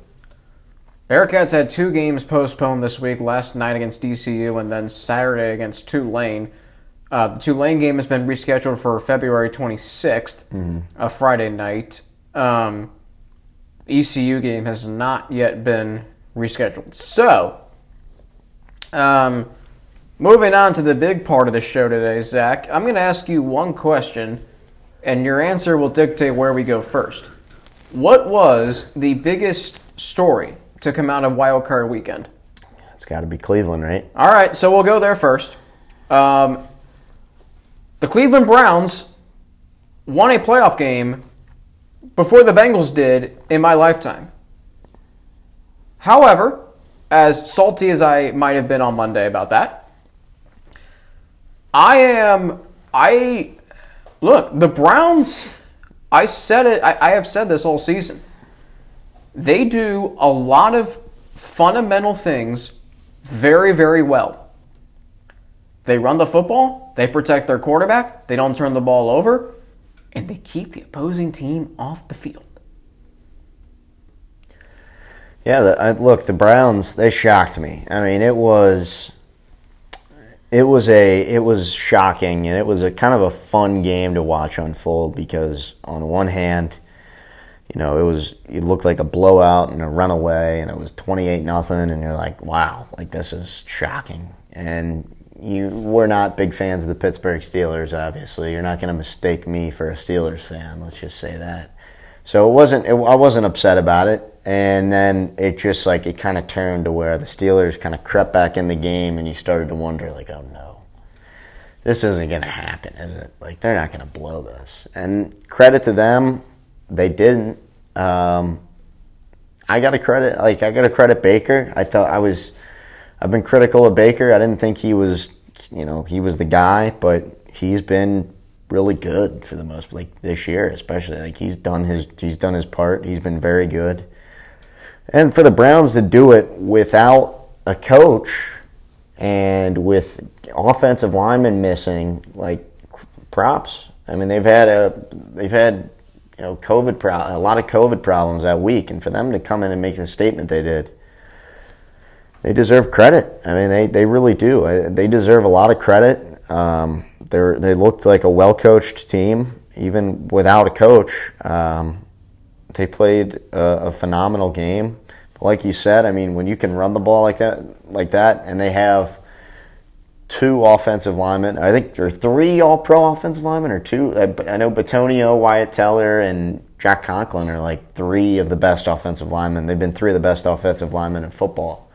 Bearcats had two games postponed this week. Last night against ECU, and then Saturday against Tulane. Uh, the Tulane game has been rescheduled for February 26th, a Friday night. Um, ECU game has not yet been rescheduled. So, um, moving on to the big part of the show today, Zach, I'm going to ask you one question, and your answer will dictate where we go first. What was the biggest story to come out of Wild Card Weekend? It's got to be Cleveland, right? All right, so we'll go there first. Um, the Cleveland Browns won a playoff game before the Bengals did in my lifetime. However, as salty as I might have been on Monday about that, I am. I look the Browns. I said it. I, I have said this all season. They do a lot of fundamental things very, very well. They run the football, they protect their quarterback, they don't turn the ball over, and they keep the opposing team off the field. Yeah, the, I, look, the Browns they shocked me. I mean, it was it was a it was shocking and it was a kind of a fun game to watch unfold because on one hand, you know, it was it looked like a blowout and a runaway, and it was twenty eight nothing, and you're like, wow, like this is shocking. And you we're not big fans of the Pittsburgh Steelers. Obviously, you're not going to mistake me for a Steelers fan. Let's just say that. So it wasn't. It, I wasn't upset about it, and then it just like it kind of turned to where the Steelers kind of crept back in the game, and you started to wonder, like, oh no, this isn't going to happen, is it? Like they're not going to blow this. And credit to them, they didn't. Um, I got to credit, like I got to credit Baker. I thought I was. I've been critical of Baker. I didn't think he was, you know, he was the guy, but he's been really good for the most like this year especially like he's done his he's done his part. He's been very good. And for the browns to do it without a coach and with offensive linemen missing like props. I mean they've had a they've had you know covid pro- a lot of covid problems that week. And for them to come in and make the statement they did they deserve credit. I mean they, they really do. They deserve a lot of credit. Um, they they looked like a well coached team, even without a coach. Um, they played a, a, phenomenal game. Like you said, I mean, when you can run the ball like that, like that, and they have two offensive linemen. I think there are three All Pro offensive linemen, or two. I know Bitonio, Wyatt Teller, and Jack Conklin are like three of the best offensive linemen. They've been three of the best offensive linemen in football.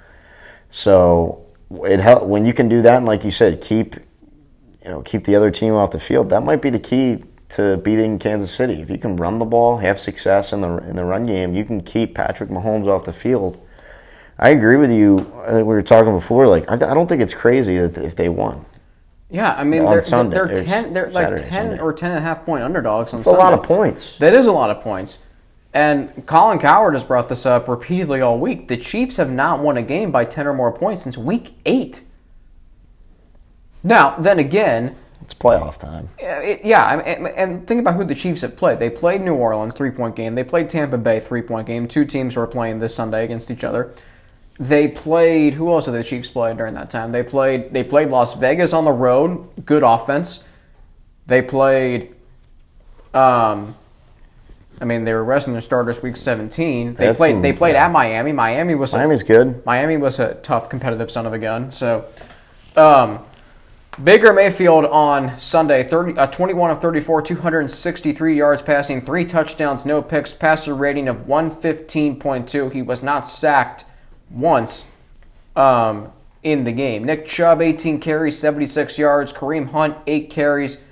So it help when you can do that, and like you said, keep you know, keep the other team off the field. That might be the key to beating Kansas City. If you can run the ball, have success in the in the run game, you can keep Patrick Mahomes off the field. I agree with you. Uh, we were talking before. Like, I, don't think it's crazy that if they won. Yeah, I mean, they're, Sunday, they're, ten. They're like Saturday, ten Sunday. or ten and a half point underdogs on. It's Sunday. a lot of points. That is a lot of points. And Colin Cowherd has brought this up repeatedly all week. The Chiefs have not won a game by ten or more points since Week Eight. Now, then again, it's playoff time. It, yeah, and, and think about who the Chiefs have played. They played New Orleans, three point game. They played Tampa Bay, three point game. Two teams were playing this Sunday against each other. They played. Who else did the Chiefs play during that time? They played. They played Las Vegas on the road. Good offense. They played. Um, I mean, they were resting their starters week 17. They That's played. Some, they played yeah. at Miami. Miami was. Miami's a, good. Miami was a tough, competitive son of a gun. So, um, Baker Mayfield on Sunday, 30, uh, 21 of 34, 263 yards passing, three touchdowns, no picks, passer rating of 115.2. He was not sacked once um, in the game. Nick Chubb, 18 carries, 76 yards. Kareem Hunt, 8 carries,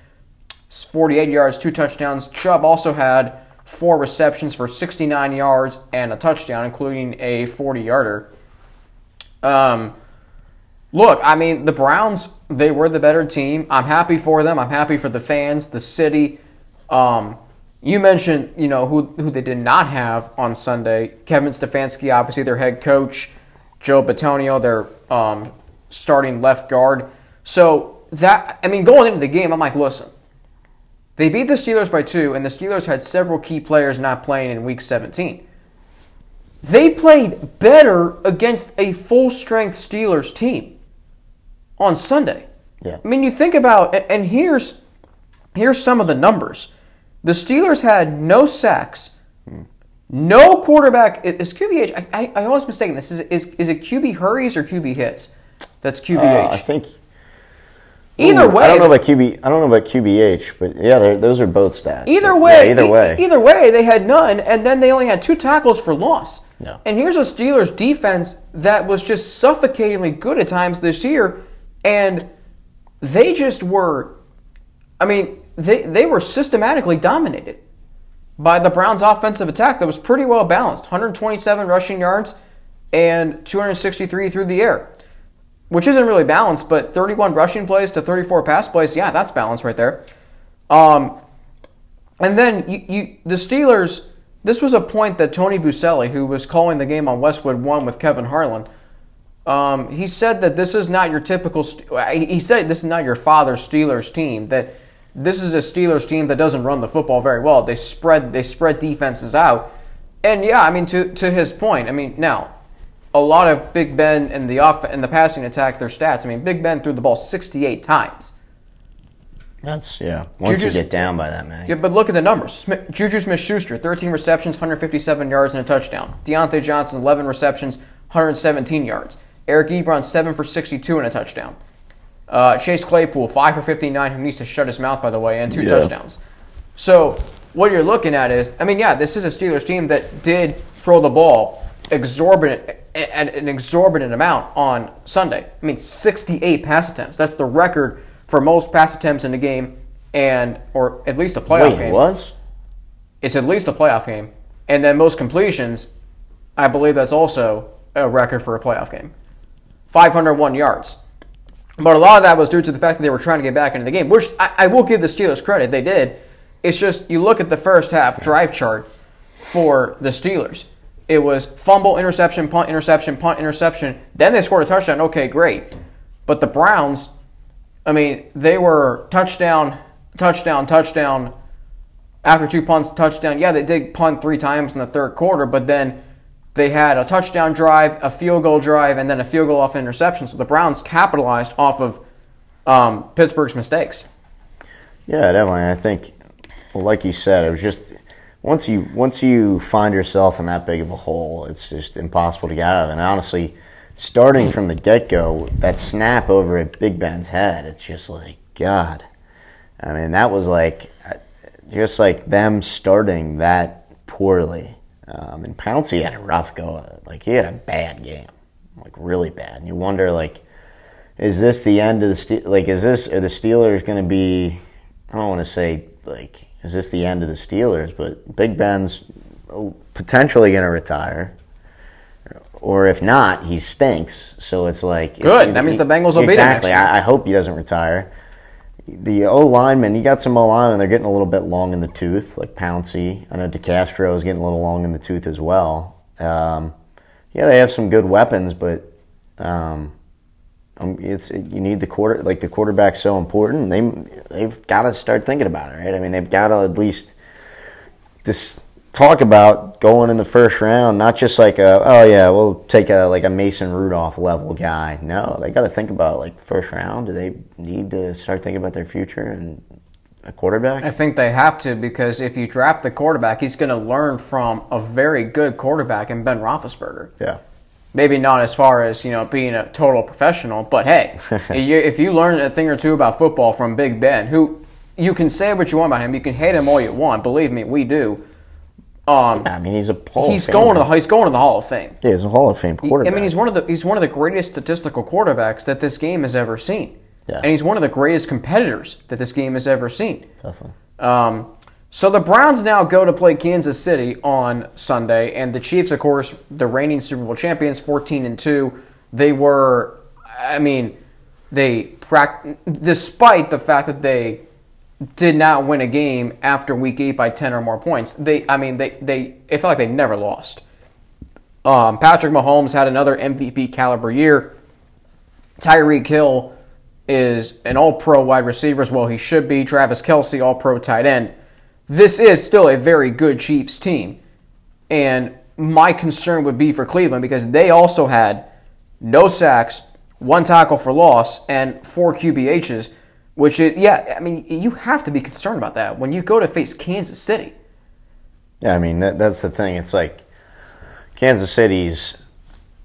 48 yards, two touchdowns. Chubb also had four receptions for 69 yards and a touchdown, including a 40 yarder. Um, Look, I mean, the Browns, they were the better team. I'm happy for them. I'm happy for the fans, the city. Um, you mentioned, you know, who, who they did not have on Sunday. Kevin Stefanski, obviously their head coach. Joe Bitonio, their um, starting left guard. So that, I mean, going into the game, I'm like, listen, they beat the Steelers by two, and the Steelers had several key players not playing in Week 17. They played better against a full strength Steelers team on Sunday. Yeah. I mean, you think about and here's here's some of the numbers. The Steelers had no sacks, mm. no quarterback. Is QBH? I, I, I always mistaken this. Is, is is it QB hurries or QB hits? That's QBH. Uh, I think. Either way, I don't know about QB. I don't know about QBH, but yeah, those are both stats. Either way, yeah, either way, e- either way, they had none, and then they only had two tackles for loss. No. And here's a Steelers defense that was just suffocatingly good at times this year and they just were, I mean, they, they were systematically dominated by the Browns' offensive attack that was pretty well balanced 127 rushing yards and 263 through the air, which isn't really balanced, but 31 rushing plays to 34 pass plays, yeah, that's balanced right there. Um, and then you, you, the Steelers, this was a point that Tony Boselli, who was calling the game on Westwood One with Kevin Harlan, um, he said that this is not your typical. He said this is not your father's Steelers team. That this is a Steelers team that doesn't run the football very well. They spread they spread defenses out, and yeah, I mean to to his point. I mean now, a lot of Big Ben in the off and the passing attack their stats. I mean Big Ben threw the ball 68 times. That's yeah. Once Juju's- you get down by that many, Yeah, but look at the numbers. Smith, Juju Smith-Schuster, 13 receptions, 157 yards, and a touchdown. Diontae Johnson, 11 receptions, 117 yards. Eric Ebron, 7 for 62 and a touchdown. Uh, Chase Claypool, 5 for 59, who needs to shut his mouth, by the way, and two Yeah. touchdowns. So what you're looking at is, I mean, yeah, this is a Steelers team that did throw the ball exorbitant at an exorbitant amount on Sunday. I mean, 68 pass attempts. That's the record for most pass attempts in a game, and or at least a playoff wait, game. it was? It's at least a playoff game, and then most completions. I believe that's also a record for a playoff game. 501 yards. But a lot of that was due to the fact that they were trying to get back into the game, which I, I will give the Steelers credit. They did. It's just you look at the first half drive chart for the Steelers. It was fumble, interception, punt, interception, punt, interception. Then they scored a touchdown. Okay, great. But the Browns, I mean, they were touchdown, touchdown, touchdown. After two punts, touchdown. Yeah, they did punt three times in the third quarter, but then they had a touchdown drive, a field goal drive, and then a field goal off interception. So the Browns capitalized off of um, Pittsburgh's mistakes. Yeah, definitely. I think, like you said, it was just once you once you find yourself in that big of a hole, it's just impossible to get out of. And honestly, starting from the get go, that snap over at Big Ben's head, it's just like God. I mean, that was like just like them starting that poorly. Um, and Pouncey had a rough go. Like he had a bad game, like really bad. And you wonder, like, is this the end of the Ste- like? Is this are the Steelers going to be? I don't want to say like, is this the end of the Steelers? But Big Ben's potentially going to retire, or if not, he stinks. So it's like Good. it's- That means the Bengals will beat him exactly. I, I hope he doesn't retire. The O linemen, you got some O linemen, they're getting a little bit long in the tooth, like Pouncey. I know DeCastro is getting a little long in the tooth as well. Um, yeah, they have some good weapons, but um, um, it's you need the quarter like the quarterback's so important. They they've got to start thinking about it, right? I mean, they've got to at least just talk about going in the first round, not just like a oh yeah, we'll take a like a Mason Rudolph level guy. No, they got to think about like first round. Do they need to start thinking about their future and a quarterback? I think they have to because if you draft the quarterback, he's going to learn from a very good quarterback in Ben Roethlisberger. Yeah. Maybe not as far as you know being a total professional, but hey, if you learn a thing or two about football from Big Ben, who you can say what you want about him, you can hate him all you want. Believe me, we do. Um, I mean, he's a Hall he's going to the he's going to the Hall of Fame. yeah, he's a Hall of Fame quarterback. I mean, he's one of the he's one of the greatest statistical quarterbacks that this game has ever seen, Yeah. and he's one of the greatest competitors that this game has ever seen. Definitely. Um, so the Browns now go to play Kansas City on Sunday, and the Chiefs, of course, the reigning Super Bowl champions, fourteen and two. They were, I mean, they despite the fact that they did not win a game after Week Eight by ten or more points. They, I mean, they they it felt like they never lost. Um, Patrick Mahomes had another MVP caliber year. Tyreek Hill is an all pro wide receiver as well. He should be. Travis Kelce, all pro tight end. This is still a very good Chiefs team. And my concern would be for Cleveland because they also had no sacks, one tackle for loss, and four QBHs, which is, yeah, I mean, you have to be concerned about that when you go to face Kansas City. Yeah, I mean that, that's the thing. It's like Kansas City's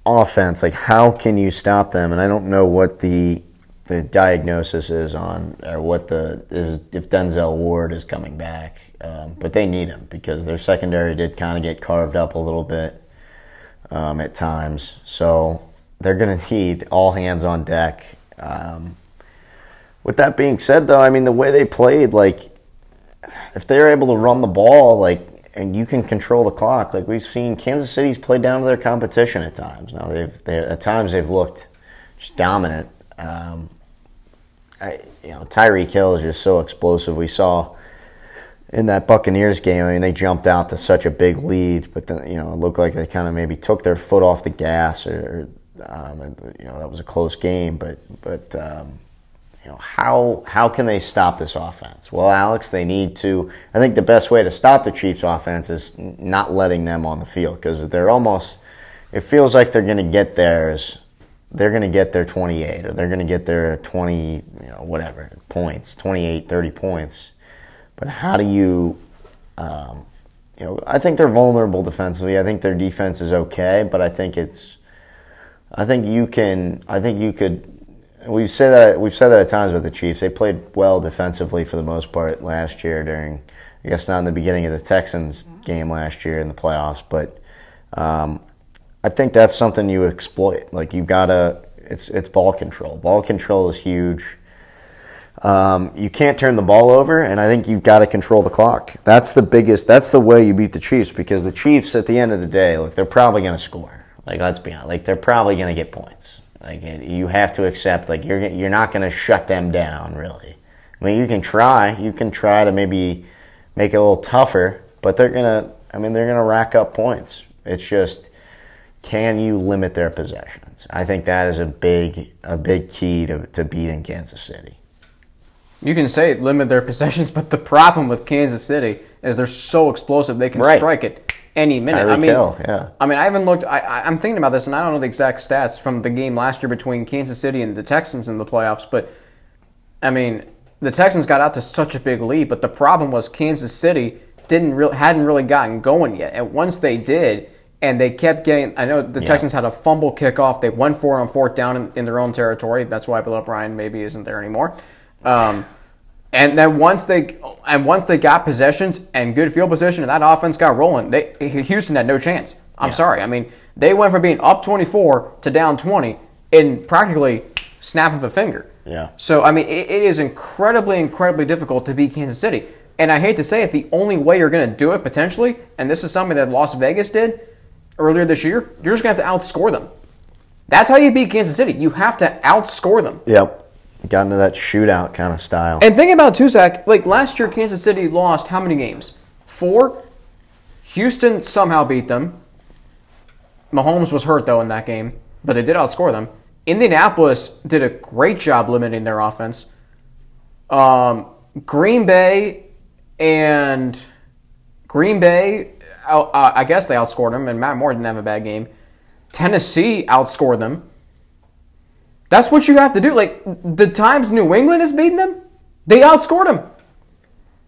offense. Like, how can you stop them? And I don't know what the the diagnosis is on, or what the is if Denzel Ward is coming back. Um, but they need him because their secondary did kind of get carved up a little bit um, at times. So they're going to need all hands on deck. Um, with that being said, though, I mean the way they played, like if they're able to run the ball, like and you can control the clock, like we've seen Kansas City's played down to their competition at times. Now they've they, at times they've looked just dominant. Um, I, you know, Tyreek Hill is just so explosive. We saw in that Buccaneers game. I mean, they jumped out to such a big lead, but then you know it looked like they kind of maybe took their foot off the gas, or um, and, you know that was a close game. But but um, know how how can they stop this offense? Well, Alex, they need to. I think the best way to stop the Chiefs' offense is not letting them on the field because they're almost. It feels like they're going to get theirs they're going to get their 28 or they're going to get their 20, you know, whatever points, 28, 30 points. But how do you, um, you know, I think they're vulnerable defensively. I think their defense is okay, but I think it's, I think you can, I think you could. We've said that we've said that at times with the Chiefs. They played well defensively for the most part last year during, I guess not in the beginning of the Texans game last year in the playoffs, but um, I think that's something you exploit. Like you've got to, it's it's ball control. Ball control is huge. Um, you can't turn the ball over, and I think you've got to control the clock. That's the biggest. That's the way you beat the Chiefs because the Chiefs, at the end of the day, look, they're probably going to score. Like let's be honest, like they're probably going to get points. Like you have to accept, like you're you're not going to shut them down, really. I mean, you can try. You can try to maybe make it a little tougher, but they're gonna. I mean, they're gonna rack up points. It's just can you limit their possessions? I think that is a big a big key to, to beating Kansas City. You can say limit their possessions, but the problem with Kansas City is they're so explosive they can Right. strike it any minute. Tyreek I mean, Hill, yeah. I mean, I haven't looked. I, I'm thinking about this, and I don't know the exact stats from the game last year between Kansas City and the Texans in the playoffs. But I mean, the Texans got out to such a big lead, but the problem was Kansas City didn't real hadn't really gotten going yet. And once they did, and they kept getting. I know the Texans had a fumble kickoff. They went for on fourth down in, in their own territory. That's why Bill O'Brien maybe isn't there anymore. Um, and then once they and once they got possessions and good field position and that offense got rolling, they Houston had no chance. I'm sorry. I mean, they went from being up 24 to down 20 in practically snap of a finger. Yeah. So I mean, it, it is incredibly, incredibly difficult to beat Kansas City. And I hate to say it, the only way you're going to do it potentially, and this is something that Las Vegas did earlier this year, you're just going to have to outscore them. That's how you beat Kansas City. You have to outscore them. Yep. Got into that shootout kind of style. And think about Zach. Like last year, Kansas City lost how many games? Four. Houston somehow beat them. Mahomes was hurt though in that game, but they did outscore them. Indianapolis did a great job limiting their offense. Um, Green Bay and Green Bay, uh, I guess they outscored them, and Matt Moore didn't have a bad game. Tennessee outscored them. That's what you have to do. Like the times New England has beaten them, they outscored them.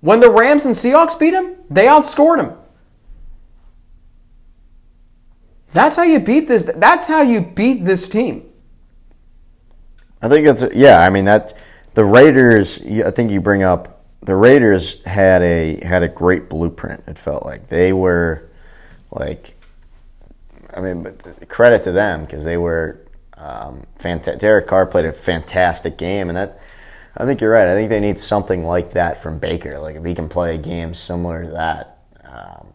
When the Rams and Seahawks beat them, they outscored them. That's how you beat this. That's how you beat this team. I think it's yeah. I mean that the Raiders. I think you bring up the Raiders had a had a great blueprint. It felt like they were like. I mean, credit to them because they were um, fantastic. Derek Carr played a fantastic game, and that I think you're right. I think they need something like that from Baker. Like if he can play a game similar to that. Um,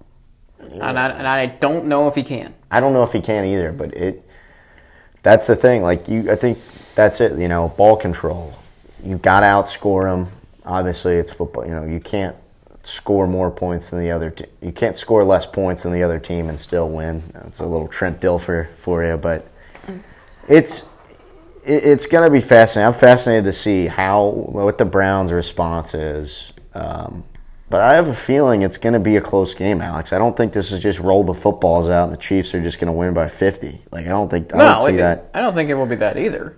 And I, and I don't know if he can. I don't know if he can either, but it that's the thing. Like you, I think that's it. You know, ball control. You got to outscore them. Obviously, it's football. You know, you can't score more points than the other. Te- you can't score less points than the other team and still win. It's a little Trent Dilfer for you, but it's it's going to be fascinating. I'm fascinated to see how what the Browns' response is. Um, but I have a feeling it's going to be a close game, Alex. I don't think this is just roll the footballs out and the Chiefs are just going to win by 50. Like I don't think I don't see it- that. I don't think it will be that either.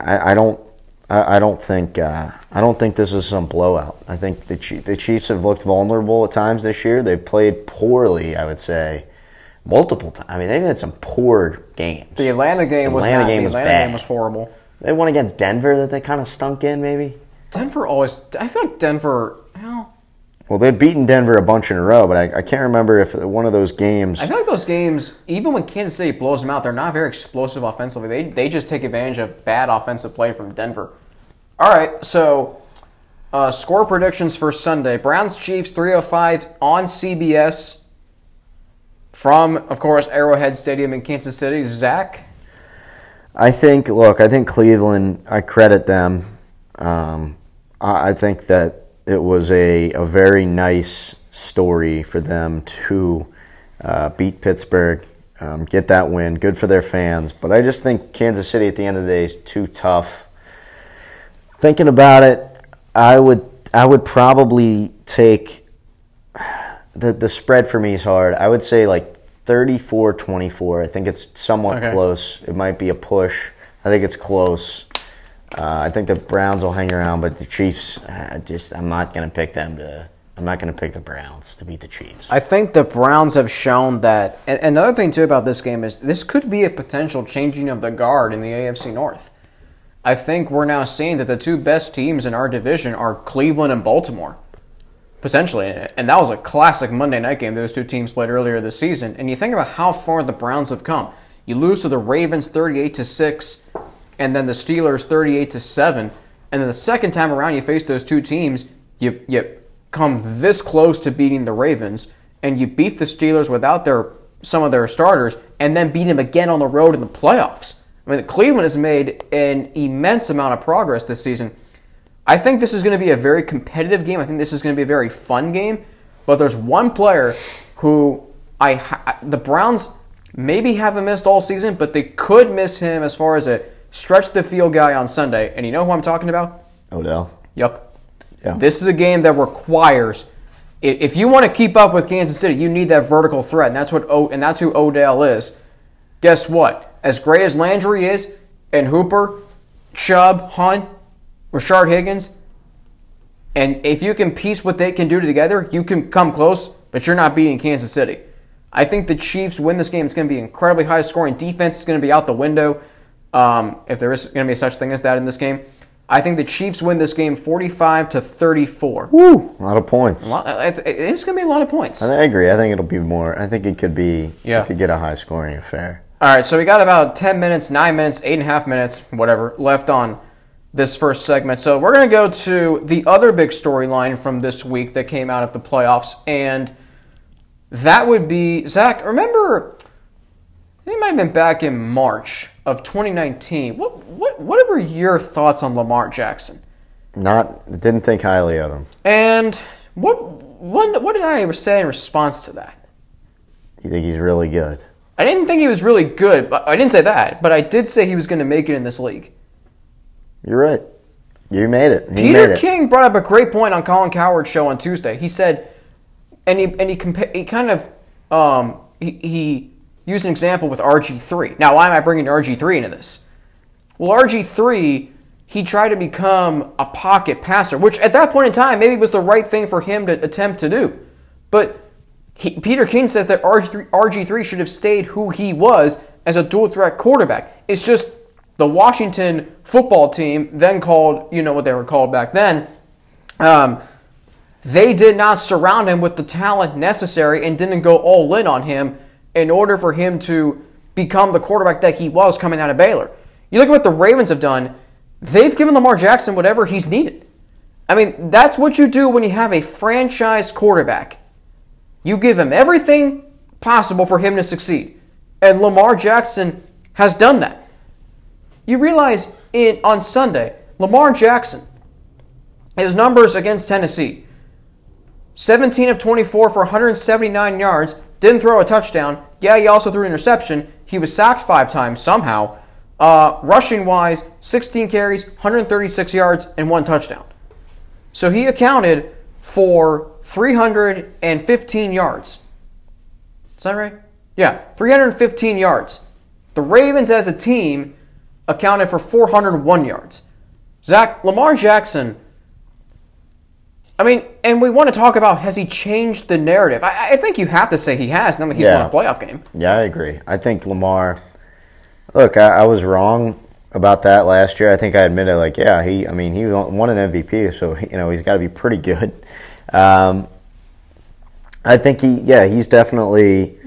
I, I don't. I, I don't think. Uh, I don't think this is some blowout. I think the the Chiefs have looked vulnerable at times this year. They've played poorly. I would say multiple times. I mean, they've had some poor games. The Atlanta game was Atlanta not. game the was Atlanta bad. game was horrible. They won against Denver that they kind of stunk in, maybe. Denver always. I feel like Denver. Well, Well, they've beaten Denver a bunch in a row, but I, I can't remember if one of those games. I feel like those games, even when Kansas City blows them out, they're not very explosive offensively. They they just take advantage of bad offensive play from Denver. All right, so uh, score predictions for Sunday: Browns Chiefs 305 on CBS from, of course, Arrowhead Stadium in Kansas City. Zach, I think. Look, I think Cleveland. I credit them. Um, I, I think that it was a, a very nice story for them to uh, beat Pittsburgh, um, get that win. Good for their fans. But I just think Kansas City at the end of the day is too tough. Thinking about it, I would I would probably take the the spread for me is hard. I would say like 34-24. I think it's somewhat Okay. close. It might be a push. I think it's close. Uh, I think the Browns will hang around, but the Chiefs, I just I'm not going to pick them to. I'm not going to pick the Browns to beat the Chiefs. I think the Browns have shown that. And another thing too about this game is this could be a potential changing of the guard in the AFC North. I think we're now seeing that the two best teams in our division are Cleveland and Baltimore, potentially. And that was a classic Monday night game those two teams played earlier this season. And you think about how far the Browns have come. You lose to the Ravens 38 to six, and then the Steelers 38 to seven. And then the second time around you face those two teams, you you come this close to beating the Ravens, and you beat the Steelers without their some of their starters, and then beat them again on the road in the playoffs. I mean, Cleveland has made an immense amount of progress this season. I think this is going to be a very competitive game. I think this is going to be a very fun game. But there's one player who I the Browns maybe haven't missed all season, but they could miss him as far as a stretch the field guy on Sunday. And you know who I'm talking about? Odell. Yep. Yeah. This is a game that requires if you want to keep up with Kansas City, you need that vertical threat, and that's what o, and that's who Odell is. Guess what? As great as Landry is, and Hooper, Chubb, Hunt, Rashard Higgins, and if you can piece what they can do together, you can come close, but you're not beating Kansas City. I think the Chiefs win this game. It's going to be incredibly high scoring. Defense is going to be out the window, um, if there is going to be such thing as that in this game. I think the Chiefs win this game 45 to 34. Woo! A lot of points. Lot, it's going to be a lot of points. I agree. I think it'll be more. I think it could be. Yeah. It could get a high scoring affair. All right, so we got about 10 minutes, 9 minutes, 8.5 minutes, whatever, left on this first segment. So we're going to go to the other big storyline from this week that came out of the playoffs, and that would be Zach. Remember, it might have been back in March of 2019. What what what were your thoughts on Lamar Jackson? Not didn't think highly of him. And what what what did I say in response to that? You think he's really good? I didn't think he was really good, but I didn't say that. But I did say he was going to make it in this league. You're right. You made it. He Peter made it. King brought up a great point on Colin Cowherd's show on Tuesday. He said, and he and he compa- he kind of um, he, he used an example with RG three. Now, why am I bringing RG three into this? Well, RG three he tried to become a pocket passer, which at that point in time maybe was the right thing for him to attempt to do, but. He, Peter King says that RG3, RG3 should have stayed who he was as a dual threat quarterback. It's just the Washington football team, then called, you know what they were called back then, um, they did not surround him with the talent necessary and didn't go all in on him in order for him to become the quarterback that he was coming out of Baylor. You look at what the Ravens have done, they've given Lamar Jackson whatever he's needed. I mean, that's what you do when you have a franchise quarterback. You give him everything possible for him to succeed. And Lamar Jackson has done that. You realize in on Sunday, Lamar Jackson, his numbers against Tennessee 17 of 24 for 179 yards, didn't throw a touchdown. Yeah, he also threw an interception. He was sacked five times somehow. Uh, rushing wise, 16 carries, 136 yards, and one touchdown. So he accounted for 315 yards. Is that right? Yeah, 315 yards. The Ravens as a team accounted for 401 yards. Zach, Lamar Jackson, I mean, and we want to talk about has he changed the narrative? I, I think you have to say he has now that he's Yeah. won a playoff game. Yeah, I agree. I think Lamar. Look, I, I was wrong about that last year. I think I admitted, like, yeah, he. I mean, he won an MVP, so you know he's got to be pretty good. Um, I think he, yeah, he's definitely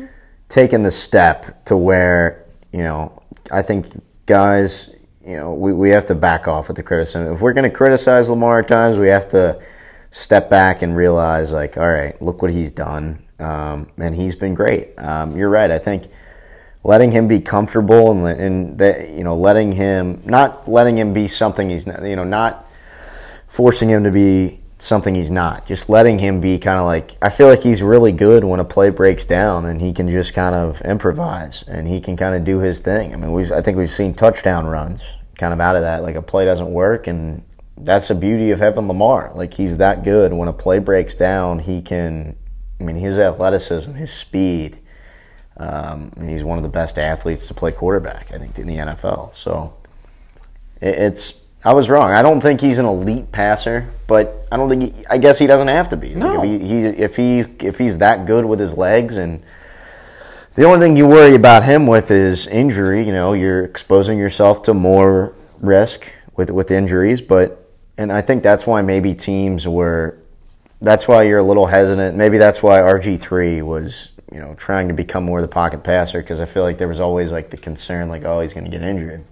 taken the step to where you know. I think guys, you know, we, we have to back off with the criticism. If we're going to criticize Lamar at times, we have to step back and realize, like, all right, look what he's done, um, and he's been great. Um, you're right. I think letting him be comfortable and and you know letting him not letting him be something he's not, you know not forcing him to be something he's not. Just letting him be kind of like I feel like he's really good when a play breaks down and he can just kind of improvise and he can kind of do his thing. I mean, we I think we've seen touchdown runs kind of out of that. Like a play doesn't work and that's the beauty of having Lamar. Like he's that good when a play breaks down, he can I mean, his athleticism, his speed, um, he's one of the best athletes to play quarterback, I think, in the NFL. So it's. I was wrong. I don't think he's an elite passer, but I don't think. He, I guess he doesn't have to be. No. Like if, he, he, if he if he's that good with his legs, and the only thing you worry about him with is injury. You know, you're exposing yourself to more risk with with injuries, but and I think that's why maybe teams were. That's why you're a little hesitant. Maybe that's why RG three was you know trying to become more the pocket passer because I feel like there was always like the concern like oh he's going to get injured.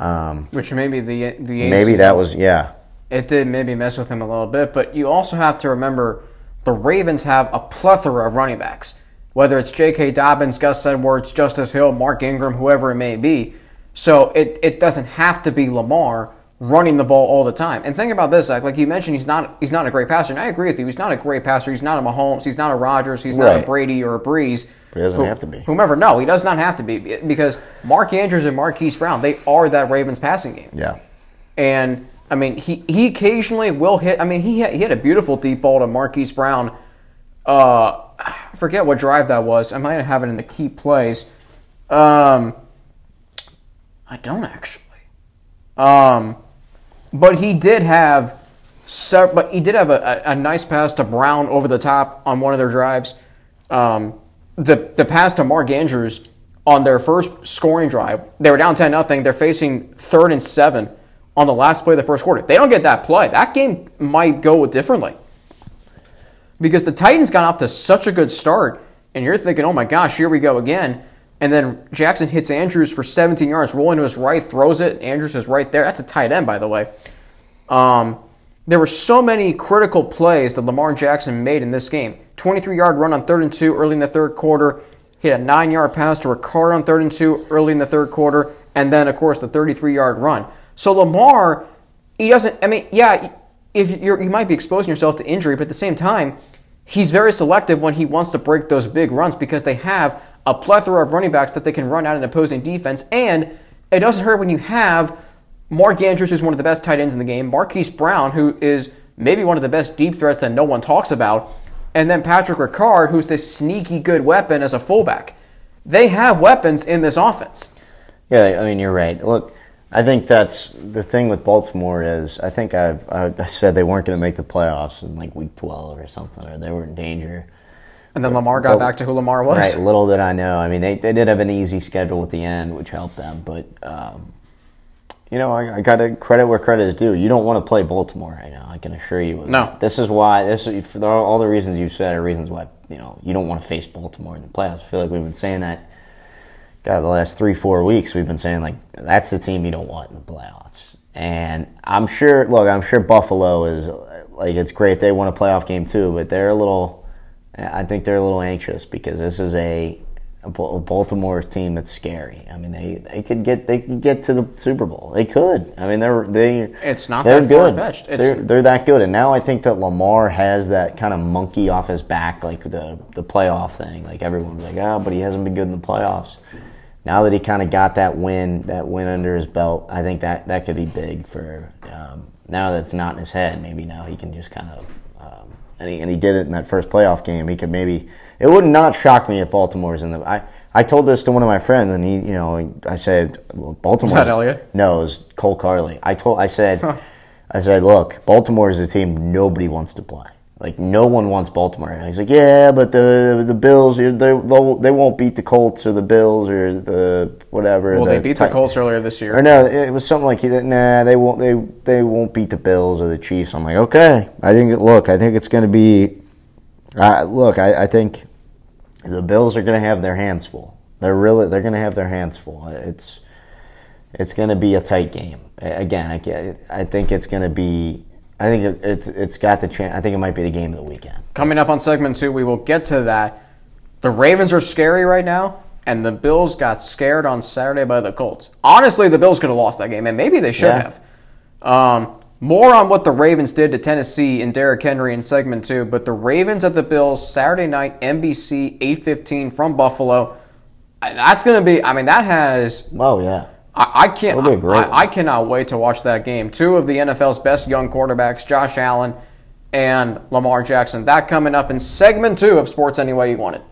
Um, Which maybe the the maybe that was yeah it did maybe mess with him a little bit, but you also have to remember the Ravens have a plethora of running backs. Whether it's J.K. Dobbins, Gus Edwards, Justice Hill, Mark Ingram, whoever it may be. So it, it doesn't have to be Lamar running the ball all the time. And think about this, Zach. Like you mentioned, he's not he's not a great passer. And I agree with you. He's not a great passer. He's not a Mahomes. He's not a Rodgers. He's not a Brady or a Brees. But he doesn't have to be. Whomever. No, he does not have to be because Mark Andrews and Marquise Brown, they are that Ravens passing game. yeah And I mean, he, he occasionally will hit. I mean, he had, he had a beautiful deep ball to Marquise Brown. Uh, I forget what drive that was. I might have it in the key plays. Um, I don't actually. Um, but he did have, but he did have a, a, a nice pass to Brown over the top on one of their drives. Um, the the pass to Mark Andrews on their first scoring drive, they were down ten nothing. They're facing third and seven on the last play of the first quarter. If they don't get that play, that game might go differently because the Titans got off to such a good start, and you're thinking, oh my gosh, here we go again. And then Jackson hits Andrews for 17 yards, rolling to his right, throws it. Andrews is right there. That's a tight end, by the way. Um, there were so many critical plays that Lamar Jackson made in this game. 23 yard run on third and two early in the third quarter, hit a nine yard pass to Ricard on third and two early in the third quarter, and then, of course, the 33 yard run. So Lamar, he doesn't, I mean, yeah, if you might be exposing yourself to injury, but at the same time, he's very selective when he wants to break those big runs because they have a plethora of running backs that they can run out an opposing defense. And it doesn't hurt when you have Mark Andrews, who's one of the best tight ends in the game, Marquise Brown, who is maybe one of the best deep threats that no one talks about, and then Patrick Ricard, who's this sneaky good weapon as a fullback. They have weapons in this offense. Yeah, I mean you're right. Look, I think that's the thing with Baltimore is I think I've I said they weren't going to make the playoffs in like week 12 or something, or they were in danger. And then Lamar got Well, back to who Lamar was. Right. Little did I know. I mean, they, they did have an easy schedule at the end, which helped them. But um, you know, I, I got to credit where credit is due. You don't want to play Baltimore right now. I can assure you. No. that. This is why. This is, for all the reasons you said are reasons why you know you don't want to face Baltimore in the playoffs. I feel like we've been saying that. God, the last three four weeks we've been saying like that's the team you don't want in the playoffs. And I'm sure. Look, I'm sure Buffalo is like it's great they won a playoff game too, but they're a little. I think they're a little anxious because this is a, a Baltimore team that's scary. I mean, they, they could get they could get to the Super Bowl. They could. I mean, they're they. It's not they're that good. It's- They're they're that good. And now I think that Lamar has that kind of monkey off his back, like the the playoff thing. Like everyone's like, oh, but he hasn't been good in the playoffs. Now that he kind of got that win, that win under his belt, I think that that could be big for. Um, now that it's not in his head, maybe now he can just kind of. And he and he did it in that first playoff game. He could maybe. It would not shock me if Baltimore's in the. I I told this to one of my friends, and he, you know, I said, Baltimore. that Elliott? No, it was Cole Carley. I told, I said, I said, look, Baltimore is a team nobody wants to play. Like no one wants Baltimore. And he's like, yeah, but the the Bills, they they won't beat the Colts or the Bills or the whatever. well, the they beat the Colts earlier this year. Or no, it was something like, nah, they won't. They they won't beat the Bills or the Chiefs. I'm like, okay. I think. Look, I think it's going to be. Uh, look, I, I think the Bills are going to have their hands full. They're really they're going to have their hands full. It's it's going to be a tight game. Again, I, I think it's going to be. I think it, it's it's got the chance. I think it might be the game of the weekend. Coming up on segment two, we will get to that. The Ravens are scary right now, and the Bills got scared on Saturday by the Colts. Honestly, the Bills could have lost that game, and maybe they should Yeah. have. Um, more on what the Ravens did to Tennessee and Derrick Henry in segment two, but the Ravens at the Bills Saturday night, NBC, eight fifteen from Buffalo. That's going to be. I mean, that has Oh yeah, I, I can't. I. I cannot wait to watch that game. Two of the NFL's best young quarterbacks, Josh Allen and Lamar Jackson. That coming up in segment two of Sports Any Way You Want It.